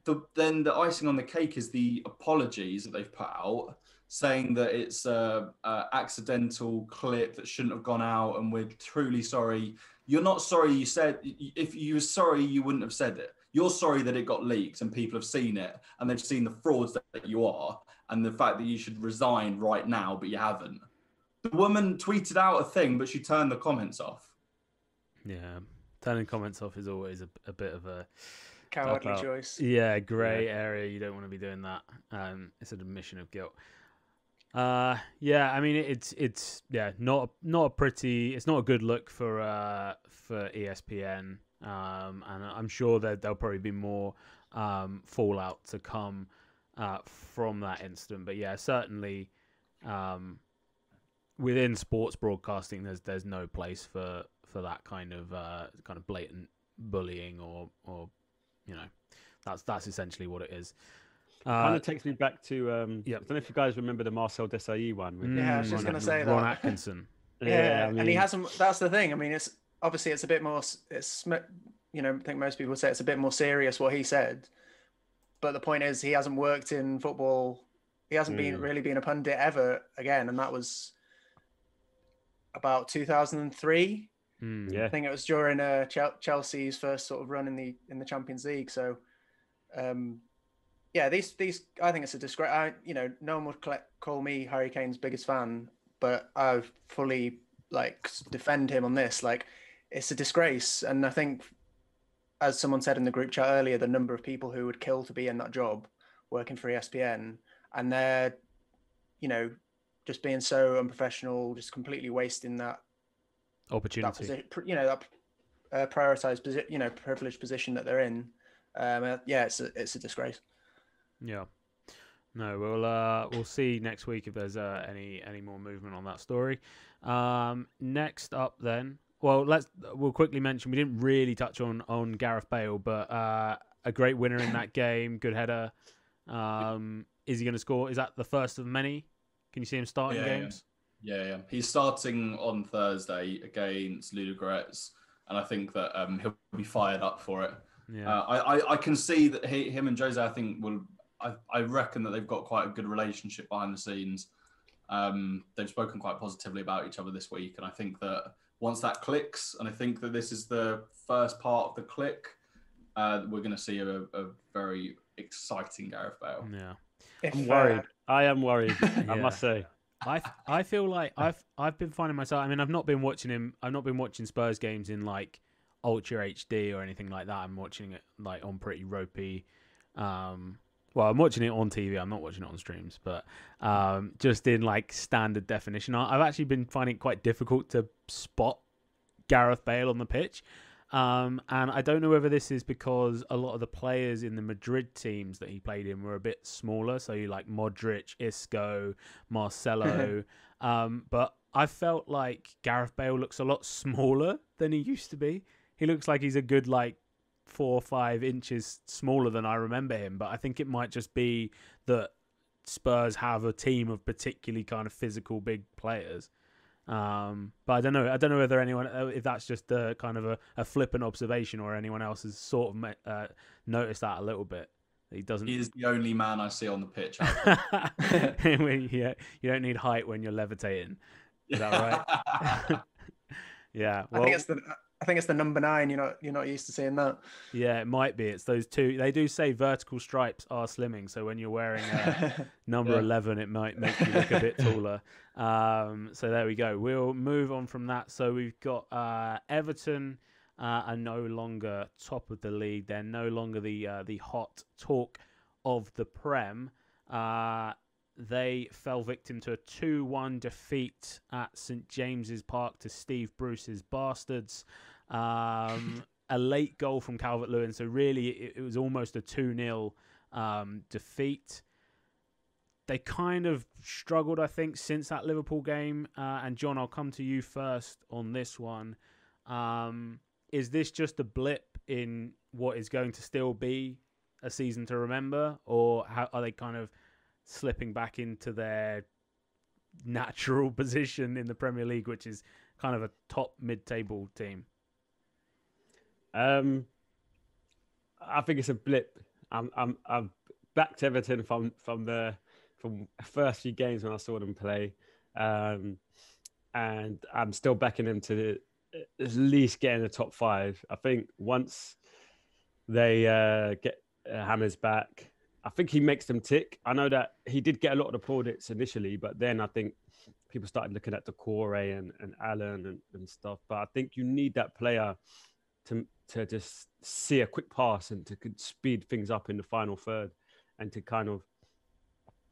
The, then the icing on the cake is the apologies that they've put out, saying that it's a, a accidental clip that shouldn't have gone out, and we're truly sorry you're not sorry you said if you were sorry you wouldn't have said it you're sorry that it got leaked and people have seen it and they've seen the frauds that you are and the fact that you should resign right now but you haven't the woman tweeted out a thing but she turned the comments off Yeah. Turning comments off is always a, a bit of a Cowardly out. choice. yeah grey area. You don't want to be doing that. Um, it's an admission of guilt. Uh, yeah. I mean, it's it's yeah, not not a pretty. It's not a good look for uh for ESPN. Um, and I'm sure that there'll probably be more um fallout to come uh from that incident. But yeah, certainly um within sports broadcasting, there's there's no place for for that kind of uh kind of blatant bullying or or you know that's that's essentially what it is. Kind Uh, of takes me back to. Um, yep. I don't know if you guys remember the Marcel Desailly one. with- Yeah, I was just gonna say Ron that. Atkinson. Yeah, I and he hasn't. That's the thing. I mean, it's obviously it's a bit more. It's you know, I think most people say it's a bit more serious what he said, but the point is he hasn't worked in football. He hasn't been Mm. really been a pundit ever again, and that was about 2003. Mm. Yeah. I think it was during uh, Chelsea's first sort of run in the in the Champions League. So, um, yeah, these these I think it's a disgrace. I, you know, no one would cl- call me Harry Kane's biggest fan, but I fully like defend him on this. Like, it's a disgrace, and I think, as someone said in the group chat earlier, the number of people who would kill to be in that job, working for ESPN, and they're, you know, just being so unprofessional, just completely wasting that that Opportunity. you know, that uh, prioritized position, you know, privileged position that they're in. Um, uh, yeah, it's a, it's a disgrace. Yeah. No, we'll uh, we'll see next week if there's uh, any any more movement on that story. Um, next up, then, well, let's we'll quickly mention we didn't really touch on on Gareth Bale, but uh, a great winner in that game, good header. Um, is he going to score? Is that the first of many? Can you see him starting Yeah, yeah. games? Yeah, yeah. He's starting on Thursday against Ludogorets, and I think that um, he'll be fired up for it. Yeah. Uh, I, I, I can see that he, him and Jose, I think, will. I, I reckon that they've got quite a good relationship behind the scenes. Um, they've spoken quite positively about each other this week, and I think that once that clicks, and I think that this is the first part of the click, uh, we're going to see a, a very exciting Gareth Bale. yeah. If, I'm uh, worried. I am worried. I must say. I I feel like I've I've been finding myself. I mean, I've not been watching him. I've not been watching Spurs games in like Ultra HD or anything like that. I'm watching it like on pretty ropey. Um, well, I'm watching it on TV. I'm not watching it on streams, but um, just in like standard definition. I've actually been finding it quite difficult to spot Gareth Bale on the pitch. Um, and I don't know whether this is because a lot of the players in the Madrid teams that he played in were a bit smaller. So you like Modric, Isco, Marcelo. um, but I felt like Gareth Bale looks a lot smaller than he used to be. He looks like he's a good like four or five inches smaller than I remember him. But I think it might just be that Spurs have a team of particularly kind of physical big players. Um, but I don't know. I don't know whether anyone, uh, if that's just a kind of a, a flippant observation, or anyone else has sort of uh, noticed that a little bit. He doesn't. He is the only man I see on the pitch. yeah, you don't need height when you're levitating. Is that right? yeah. Well, I think it's the I think it's the number nine. You're not you're not used to seeing that. Yeah, it might be. It's those two. They do say vertical stripes are slimming, so when you're wearing number yeah. eleven, it might make you look a bit taller. Um, so there we go. We'll move on from that. So we've got uh, Everton uh, are no longer top of the league. They're no longer the uh, the hot talk of the Prem. They fell victim to a 2 1 defeat at St James's Park to Steve Bruce's Bastards. Um, a late goal from Calvert Lewin, so really it, it was almost a 2 0 um, defeat. They kind of struggled, I think, since that Liverpool game. Uh, and John, I'll come to you first on this one. Um, is this just a blip in what is going to still be a season to remember, or how, are they kind of slipping back into their natural position in the Premier League, which is kind of a top mid-table team? Um, I think it's a blip. I'm I'm I'm back to Everton from from the from first few games when I saw them play, um, and I'm still backing them to at least get in the top five. I think once they uh, get uh, Hammers back, I think he makes them tick. I know that he did get a lot of the plaudits initially, but then I think people started looking at Doucouré and, and Allen and, and stuff. But I think you need that player to to just see a quick pass and to speed things up in the final third and to kind of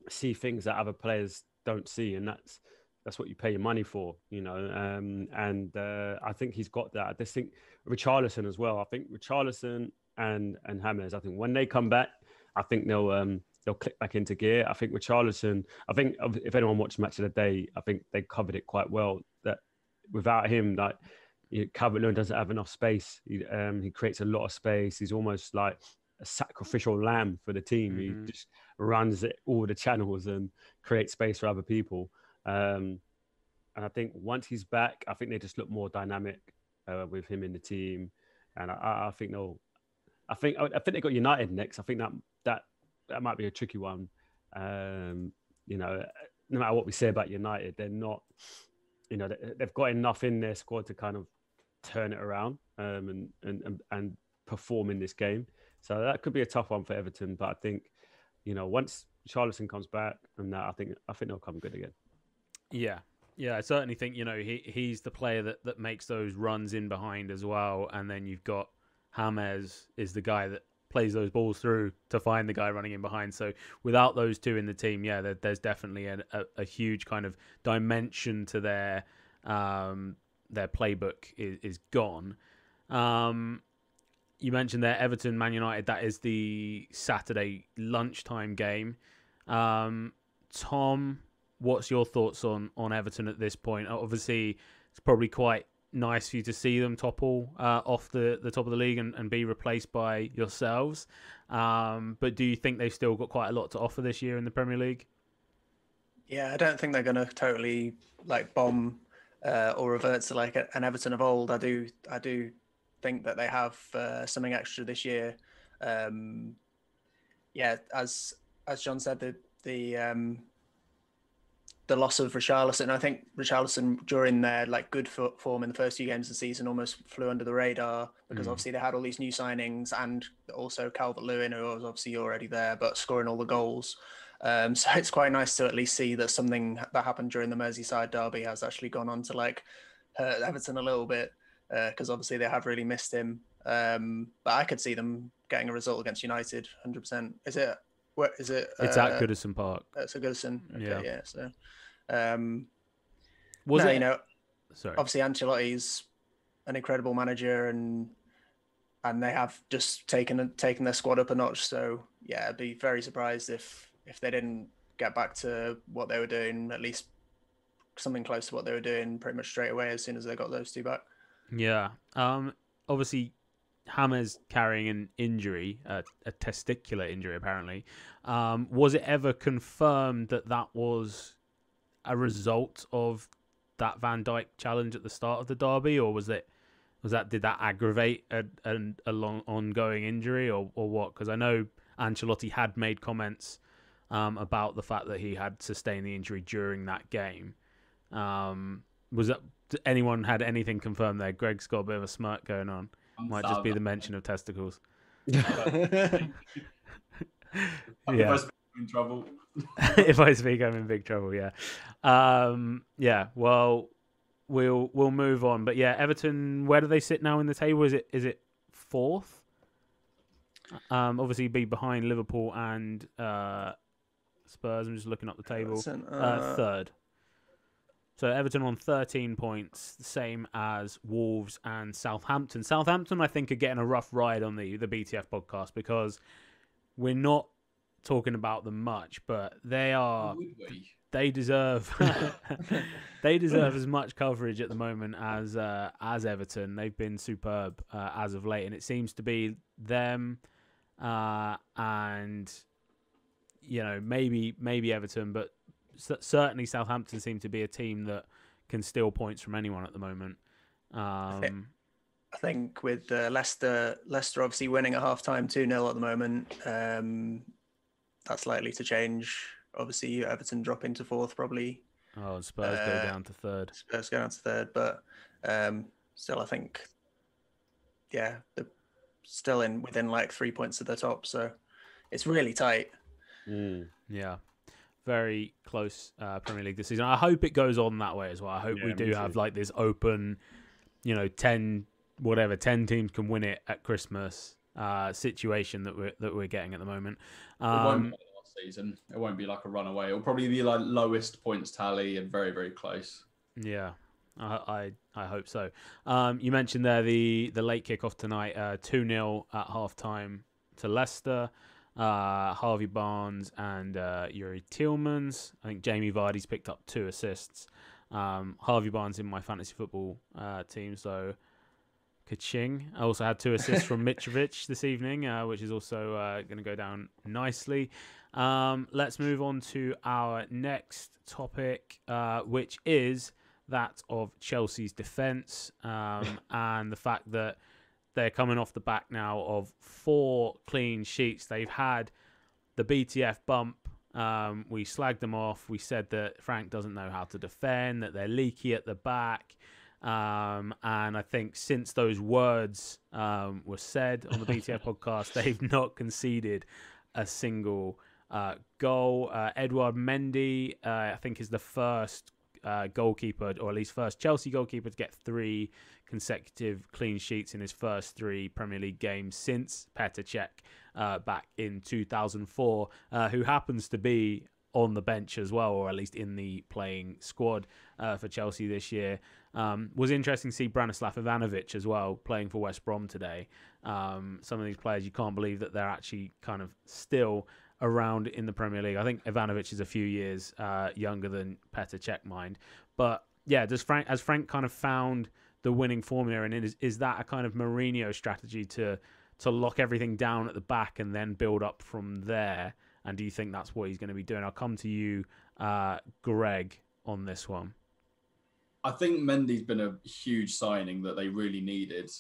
see things that other players don't see. And that's that's what you pay your money for, you know. Um, and uh, I think he's got that. I just think Richarlison as well. I think Richarlison and and James. I think when they come back, I think they'll um, they'll click back into gear. I think with Charlison, I think if anyone watched Match of the Day, I think they covered it quite well. That without him, like Calvert Lewin doesn't have enough space. He, um, he creates a lot of space. He's almost like a sacrificial lamb for the team. Mm-hmm. He just runs it, all the channels and creates space for other people. Um, and I think once he's back, I think they just look more dynamic uh, with him in the team. And I, I think they'll I think I think they got United next. I think that that that might be a tricky one. Um, you know, no matter what we say about United, they're not. You know, they've got enough in their squad to kind of turn it around um, and, and and and perform in this game. So that could be a tough one for Everton. But I think, you know, once Charlison comes back and that, I think I think they'll come good again. Yeah, yeah, I certainly think you know he he's the player that that makes those runs in behind as well, and then you've got James is the guy that plays those balls through to find the guy running in behind. So without those two in the team, yeah, there, there's definitely a, a, a, huge kind of dimension to their um, their playbook is, is gone. Um, you mentioned there Everton Man United. That is the Saturday lunchtime game. Um, Tom, what's your thoughts on on Everton at this point? Obviously, it's probably quite nice for you to see them topple uh, off the, the top of the league and, and be replaced by yourselves. Um, but do you think they've still got quite a lot to offer this year in the Premier League? Yeah, I don't think they're going to totally like bomb uh, or revert to like an Everton of old. I do, I do think that they have uh, something extra this year. Um, yeah, as as John said, the the um, the loss of Richarlison. I think Richarlison during their like good form in the first few games of the season almost flew under the radar because mm. obviously they had all these new signings and also Calvert Lewin, who was obviously already there but scoring all the goals. Um, so it's quite nice to at least see that something that happened during the Merseyside derby has actually gone on to like hurt Everton a little bit because uh, obviously they have really missed him. Um, but I could see them getting a result against United, hundred percent. Is it? What is it? It's uh, at Goodison Park. It's at Goodison. Okay, yeah. Yeah. So um, was no, it? You know, sorry. Obviously, Ancelotti's an incredible manager, and and they have just taken taken their squad up a notch. So yeah, I'd be very surprised if if they didn't get back to what they were doing, at least something close to what they were doing, pretty much straight away as soon as they got those two back. Yeah. Um. Obviously, James carrying an injury, uh, a testicular injury, apparently. Um. Was it ever confirmed that that was a result of that Van Dijk challenge at the start of the derby, or was it? Was that did that aggravate a, a, a long ongoing injury or, or what? Because I know Ancelotti had made comments um, about the fact that he had sustained the injury during that game. Um, was that anyone had anything confirmed there? Greg's got a bit of a smirk going on. I'm Might just be the mention of testicles. If Yeah. I speak, I'm in trouble. if I speak, I'm in big trouble. Yeah, um, yeah. Well, we'll we'll move on. But yeah, Everton. Where do they sit now in the table? Is it is it fourth? Um, obviously, be behind Liverpool and uh, Spurs. I'm just looking up the table. Everton, Uh, uh, third. So Everton on 13 points, the same as Wolves and Southampton. Southampton, I think, are getting a rough ride on the the BTF podcast because we're not talking about them much, but they are they deserve they deserve as much coverage at the moment as uh, as Everton. They've been superb uh, as of late, and it seems to be them uh, and you know maybe maybe Everton, but certainly Southampton seem to be a team that can steal points from anyone at the moment. Um, I think with uh, Leicester, Leicester obviously winning at half time 2 0 at the moment. Um, that's likely to change. Obviously, Everton drop into fourth, probably. oh, Spurs go Uh, down to third. Spurs go down to third, but um, still, I think, yeah, they're still in within like three points of the top. So it's really tight. Mm. Yeah, very close uh, Premier League this season. I hope it goes on that way as well. I hope we do have like this open, you know, ten whatever ten teams can win it at Christmas uh, situation that we're that we're getting at the moment. It won't Um, be like last season. It won't be like a runaway. It'll probably be like lowest points tally and very very close. Yeah, I I, I hope so. Um, you mentioned there the the late kickoff tonight, uh, two 0 at half time to Leicester. Uh, Harvey Barnes and uh, Youri Tielemans. I think Jamie Vardy's picked up two assists. Um, Harvey Barnes in my fantasy football uh, team, so Kaching. I also had two assists from Mitrovic this evening, uh, which is also uh, going to go down nicely. Um, let's move on to our next topic, uh, which is that of Chelsea's defence um, and the fact that they're coming off the back now of four clean sheets. They've had the BTF bump. Um, we slagged them off. We said that Frank doesn't know how to defend, that they're leaky at the back. Um, and I think since those words um, were said on the BTF podcast, they've not conceded a single uh, goal. Uh, Edouard Mendy, uh, I think, is the first uh, goalkeeper, or at least first Chelsea goalkeeper, to get three consecutive clean sheets in his first three Premier League games since Petr Cech uh, back in 2004, uh, who happens to be on the bench as well, or at least in the playing squad uh, for Chelsea this year. Um, was interesting to see Branislav Ivanovic as well playing for West Brom today. Um, some of these players, you can't believe that they're actually kind of still around in the Premier League. I think Ivanovic is a few years uh, younger than Petr Cech, mind. But yeah, does Frank has Frank kind of found the winning formula, and is is that a kind of Mourinho strategy to to lock everything down at the back and then build up from there? And do you think that's what he's going to be doing? I'll come to you, uh, Greg, on this one. I think Mendy's been a huge signing that they really needed.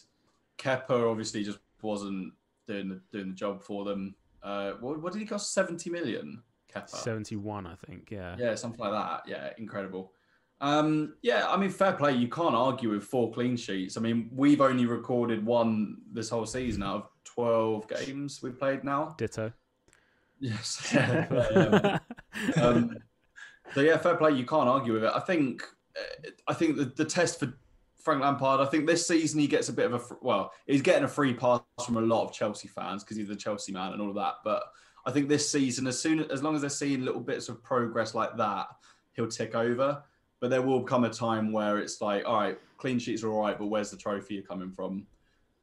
Kepa obviously just wasn't doing the doing the job for them. Uh, what, what did he cost? Seventy million. Kepa. Seventy-one, I think. Yeah. Yeah, something like that. Yeah, incredible. Um, yeah, I mean, fair play. You can't argue with four clean sheets. I mean, we've only recorded one this whole season out of twelve games we've played now. Ditto. Yes. Yeah. um, so yeah, fair play. You can't argue with it. I think. uh, I think the, the test for Frank Lampard. I think this season he gets a bit of a well. He's getting a free pass from a lot of Chelsea fans because he's the Chelsea man and all of that. But I think this season, as soon as long as they're seeing little bits of progress like that, he'll tick over. But there will come a time where it's like, all right, clean sheets are all right, but where's the trophy coming from?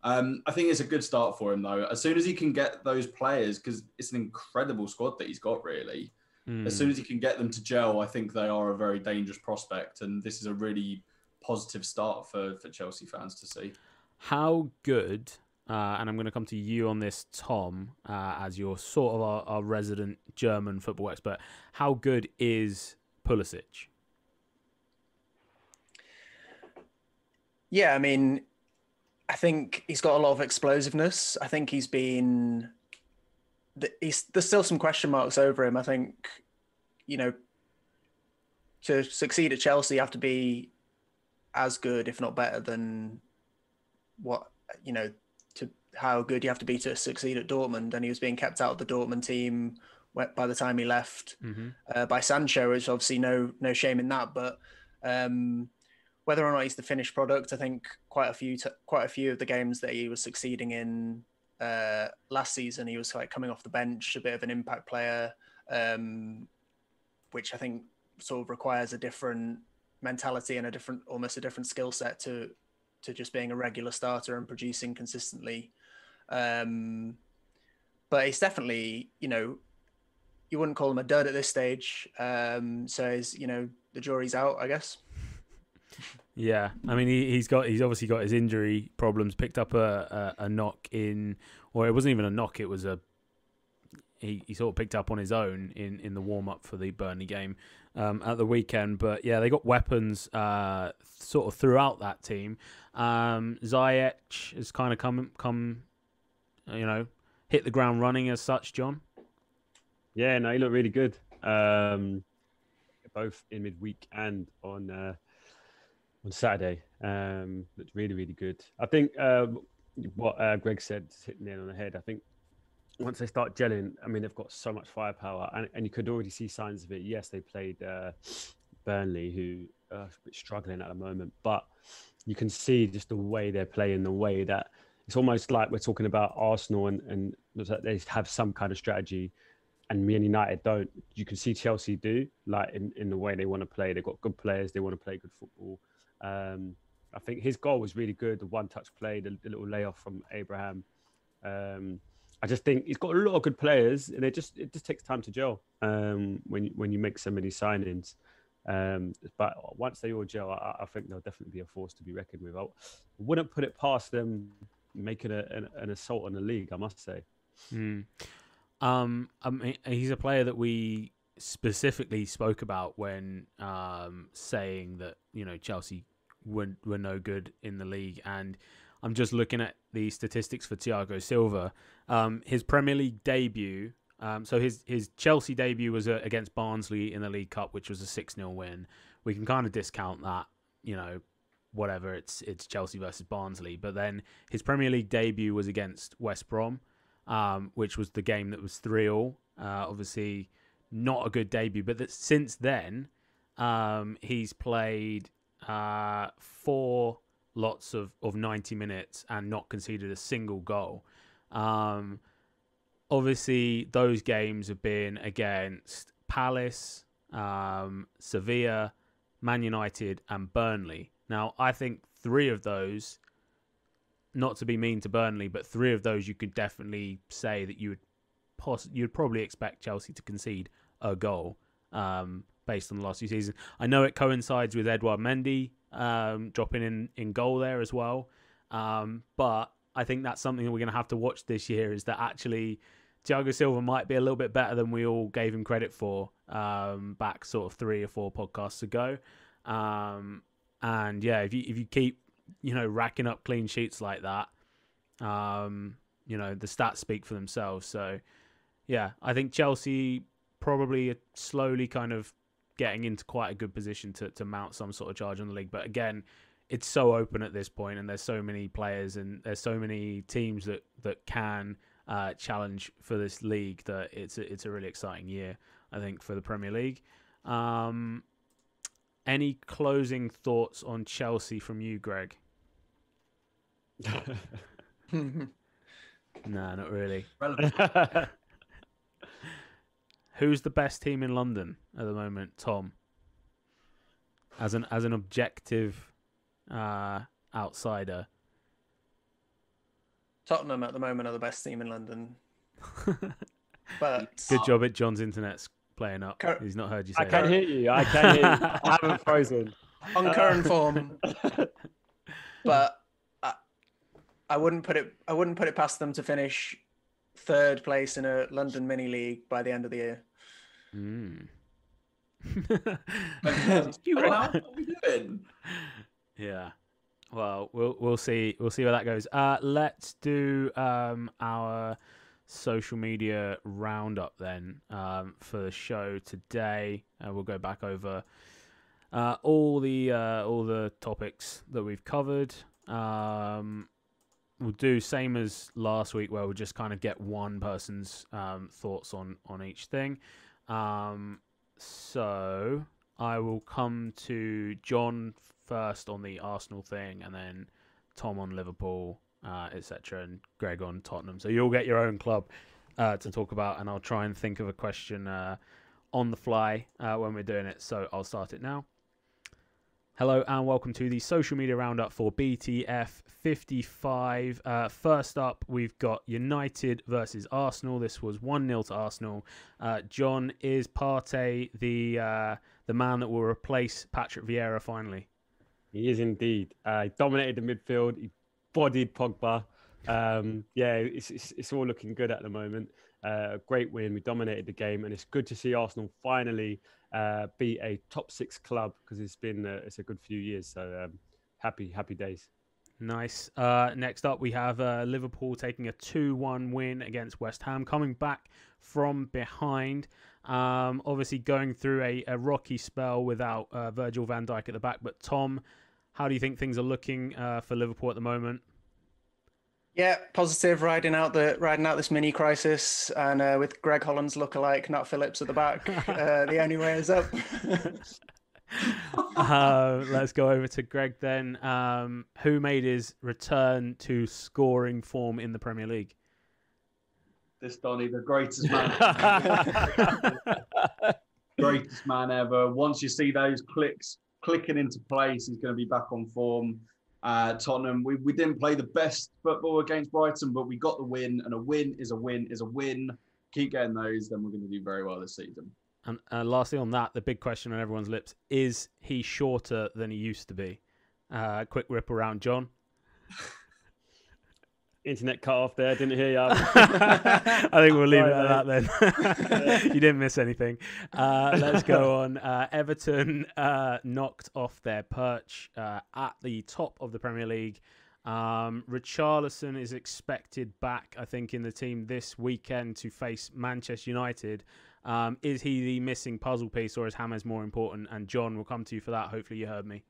Um, I think it's a good start for him though. As soon as he can get those players, because it's an incredible squad that he's got, really. Mm. As soon as he can get them to gel, I think they are a very dangerous prospect, and this is a really positive start for for Chelsea fans to see. How good, uh, and I'm going to come to you on this, Tom, uh, as you're sort of our, our resident German football expert. How good is Pulisic? Yeah, I mean, I think he's got a lot of explosiveness. I think he's been. He's, there's still some question marks over him. I think, you know, to succeed at Chelsea, you have to be as good, if not better, than what you know. To how good you have to be to succeed at Dortmund, and he was being kept out of the Dortmund team by the time he left mm-hmm. uh, by Sancho, which obviously no no shame in that, but. Um, whether or not he's the finished product, I think quite a few t- quite a few of the games that he was succeeding in uh, last season, he was like coming off the bench, a bit of an impact player, um, which I think sort of requires a different mentality and a different, almost a different skill set to to just being a regular starter and producing consistently. Um, but he's definitely, you know, you wouldn't call him a dud at this stage. Um, so you know, the jury's out, I guess. Yeah, I mean he, he's got he's obviously got his injury problems. Picked up a, a, a knock in, or it wasn't even a knock. It was a he, he sort of picked up on his own in, in the warm up for the Burnley game um, at the weekend. But yeah, they got weapons uh, sort of throughout that team. Um, Ziyech has kind of come come, you know, hit the ground running as such. John. Yeah, no, he looked really good. Um, both in midweek and on. Uh, on Saturday. Um, looked really, really good. I think uh, what uh, Greg said, is hitting the on the head. I think once they start gelling, I mean, they've got so much firepower, and, and you could already see signs of it. Yes, they played uh, Burnley, who are struggling at the moment, but you can see just the way they're playing, the way that it's almost like we're talking about Arsenal and, and they have some kind of strategy and Man United don't. You can see Chelsea do, like in, in the way they want to play. They've got good players, they want to play good football. Um, I think his goal was really good. The one touch play, the, the little layoff from Abraham. Um, I just think he's got a lot of good players, and it just it just takes time to gel um, when when you make so many signings. Um, but once they all gel, I, I, think they'll definitely be a force to be reckoned with. I wouldn't put it past them making a, an, an, assault on the league. I must say. Mm. Um, I mean, he's a player that we specifically spoke about when um, saying that you know Chelsea were were no good in the league, and I'm just looking at the statistics for Thiago Silva. Um, his Premier League debut, um, so his his Chelsea debut was uh, against Barnsley in the League Cup, which was a six 0 win. We can kind of discount that, you know, whatever. It's it's Chelsea versus Barnsley, but then his Premier League debut was against West Brom, um, which was the game that was three all. Uh, obviously, not a good debut, but that since then, um, he's played uh, four lots of, of 90 minutes and not conceded a single goal. Um, obviously, those games have been against Palace, um, Sevilla, Man United, and Burnley. Now, I think three of those, not to be mean to Burnley, but three of those you could definitely say that you would poss- you'd probably expect Chelsea to concede a goal. Um, based on the last few seasons. I know it coincides with Edouard Mendy um, dropping in, in goal there as well. Um, but I think that's something that we're going to have to watch this year is that actually Thiago Silva might be a little bit better than we all gave him credit for um, back sort of three or four podcasts ago. Um, and yeah, if you if you keep you know racking up clean sheets like that, um, you know the stats speak for themselves. So yeah, I think Chelsea probably slowly kind of getting into quite a good position to, to mount some sort of charge on the league. But again, it's so open at this point, and there's so many players and there's so many teams that that can uh, challenge for this league that it's a, it's a really exciting year, I think, for the Premier League. Um, any closing thoughts on Chelsea from you, Greg? no, not really. Who's the best team in London at the moment, Tom? As an as an objective uh, outsider. Tottenham at the moment are the best team in London, but Good job at John's internet's playing up. Cur- He's not heard you say I can that. hear you. I can't hear you. I haven't frozen. on current form, but I, I wouldn't put it. I wouldn't put it past them to finish third place in a London mini league by the end of the year. Mm. You what are we doing? Yeah. Well, we'll we'll see we'll see where that goes. Uh, let's do um, our social media roundup then um, for the show today. Uh, we'll go back over uh, all the uh, all the topics that we've covered. Um, we'll do same as last week, where we'll just kind of get one person's um, thoughts on on each thing. Um, so I will come to John first on the Arsenal thing, and then Tom on Liverpool, uh, etc., and Greg on Tottenham. So you'll get your own club uh, to talk about, and I'll try and think of a question uh, on the fly uh, when we're doing it. So I'll start it now. Hello and welcome to the social media roundup for BTF 55. Uh, first up, we've got United versus Arsenal. This was 1 0 to Arsenal. Uh, John, is Partey the uh, the man that will replace Patrick Vieira finally? He is indeed. Uh, he dominated the midfield. He bodied Pogba. Um, yeah, it's, it's, it's all looking good at the moment. Uh, great win. We dominated the game, and it's good to see Arsenal finally uh, be a top six club because it's been uh, it's a good few years. So um, happy happy days. Nice. Uh, next up, we have uh, Liverpool taking a 2 1 win against West Ham, coming back from behind. Um, obviously, going through a, a rocky spell without uh, Virgil van Dijk at the back. But, Tom, how do you think things are looking uh, for Liverpool at the moment? Yeah, positive riding out the riding out this mini crisis, and uh, with Greg Holland's lookalike Nat Phillips at the back, uh, the only way is up. uh, let's go over to Greg then. Um, who made his return to scoring form in the Premier League? This Donny, the greatest man, greatest man ever. Once you see those clicks clicking into place, he's going to be back on form. Uh, Tottenham, we, we didn't play the best football against Brighton, but we got the win, and a win is a win is a win. Keep getting those, then we're going to do very well this season. And uh, lastly, on that, the big question on everyone's lips is he shorter than he used to be? Uh, quick rip around, John. Internet cut off there. Didn't hear you. I think we'll leave it Sorry, at that then. you didn't miss anything. Uh, let's go on. Uh, Everton uh, knocked off their perch uh, at the top of the Premier League. Um, Richarlison is expected back, I think, in the team this weekend to face Manchester United. Um, is he the missing puzzle piece, or is Hammers more important? And John, will come to you for that. Hopefully, you heard me.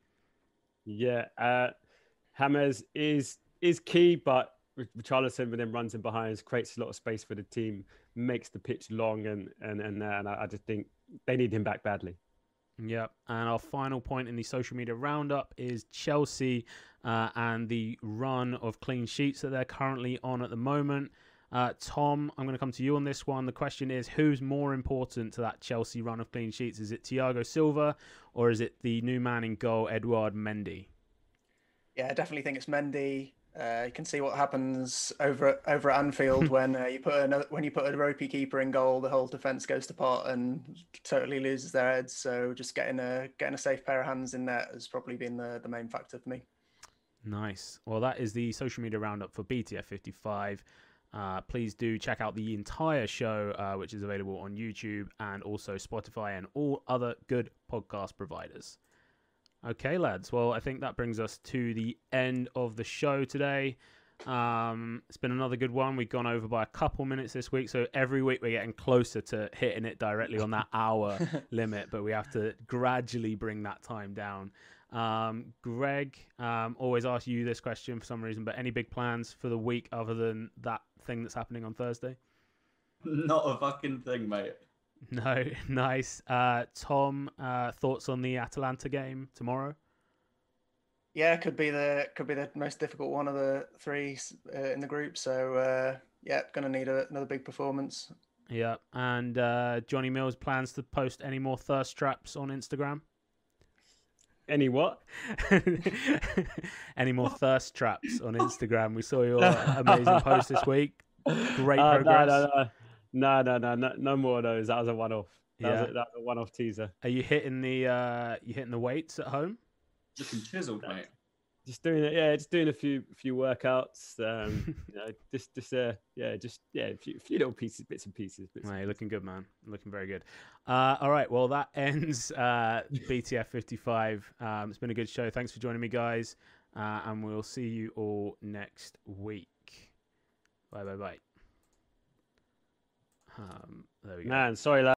Yeah, uh, James is is key, but Richarlison when then runs in behind, creates a lot of space for the team, makes the pitch long, and and and, uh, and I, I just think they need him back badly. Yeah, And our final point in the social media roundup is Chelsea uh, and the run of clean sheets that they're currently on at the moment. Uh, Tom, I'm going to come to you on this one. The question is who's more important to that Chelsea run of clean sheets? Is it Thiago Silva or is it the new man in goal, Edouard Mendy? Yeah, I definitely think it's Mendy. Uh, you can see what happens over over at Anfield when uh, you put another, when you put a ropey keeper in goal, the whole defense goes to pot and totally loses their heads. So just getting a getting a safe pair of hands in there has probably been the, the main factor for me. Nice. Well, that is the social media roundup for BTF 55. Uh, please do check out the entire show, uh, which is available on YouTube and also Spotify and all other good podcast providers. Okay, lads. Well, I think that brings us to the end of the show today. Um, it's been another good one. We've gone over by a couple minutes this week, so every week we're getting closer to hitting it directly on that hour limit, but we have to gradually bring that time down. Um, Greg, um, always ask you this question for some reason, but any big plans for the week other than that thing that's happening on Thursday? Not a fucking thing, mate. No, nice. Uh, Tom, uh, thoughts on the Atalanta game tomorrow? Yeah, could be the could be the most difficult one of the three uh, in the group. So uh, yeah, gonna need a, another big performance. Yeah, and uh, Johnny Mills plans to post any more thirst traps on Instagram. Any what? Any more thirst traps on Instagram? We saw your amazing post this week. Great Uh, progress. No, no, no, no, no, no, no no more of those. That was a one-off. That, Yeah. was, a, that was a one-off teaser. Are you hitting the uh you hitting the weights at home? Looking chiseled, mate. Just doing it, yeah, just doing a few few workouts. Um, you know, just just uh, yeah, just yeah, a few, few little pieces, bits and pieces. Bits No, and you're looking good, man. Looking very good. Uh, all right, well that ends uh, BTF 55. Um, it's been a good show. Thanks for joining me, guys, uh, and we'll see you all next week. Bye, bye, bye. Um, there we go. Man, sorry, lad.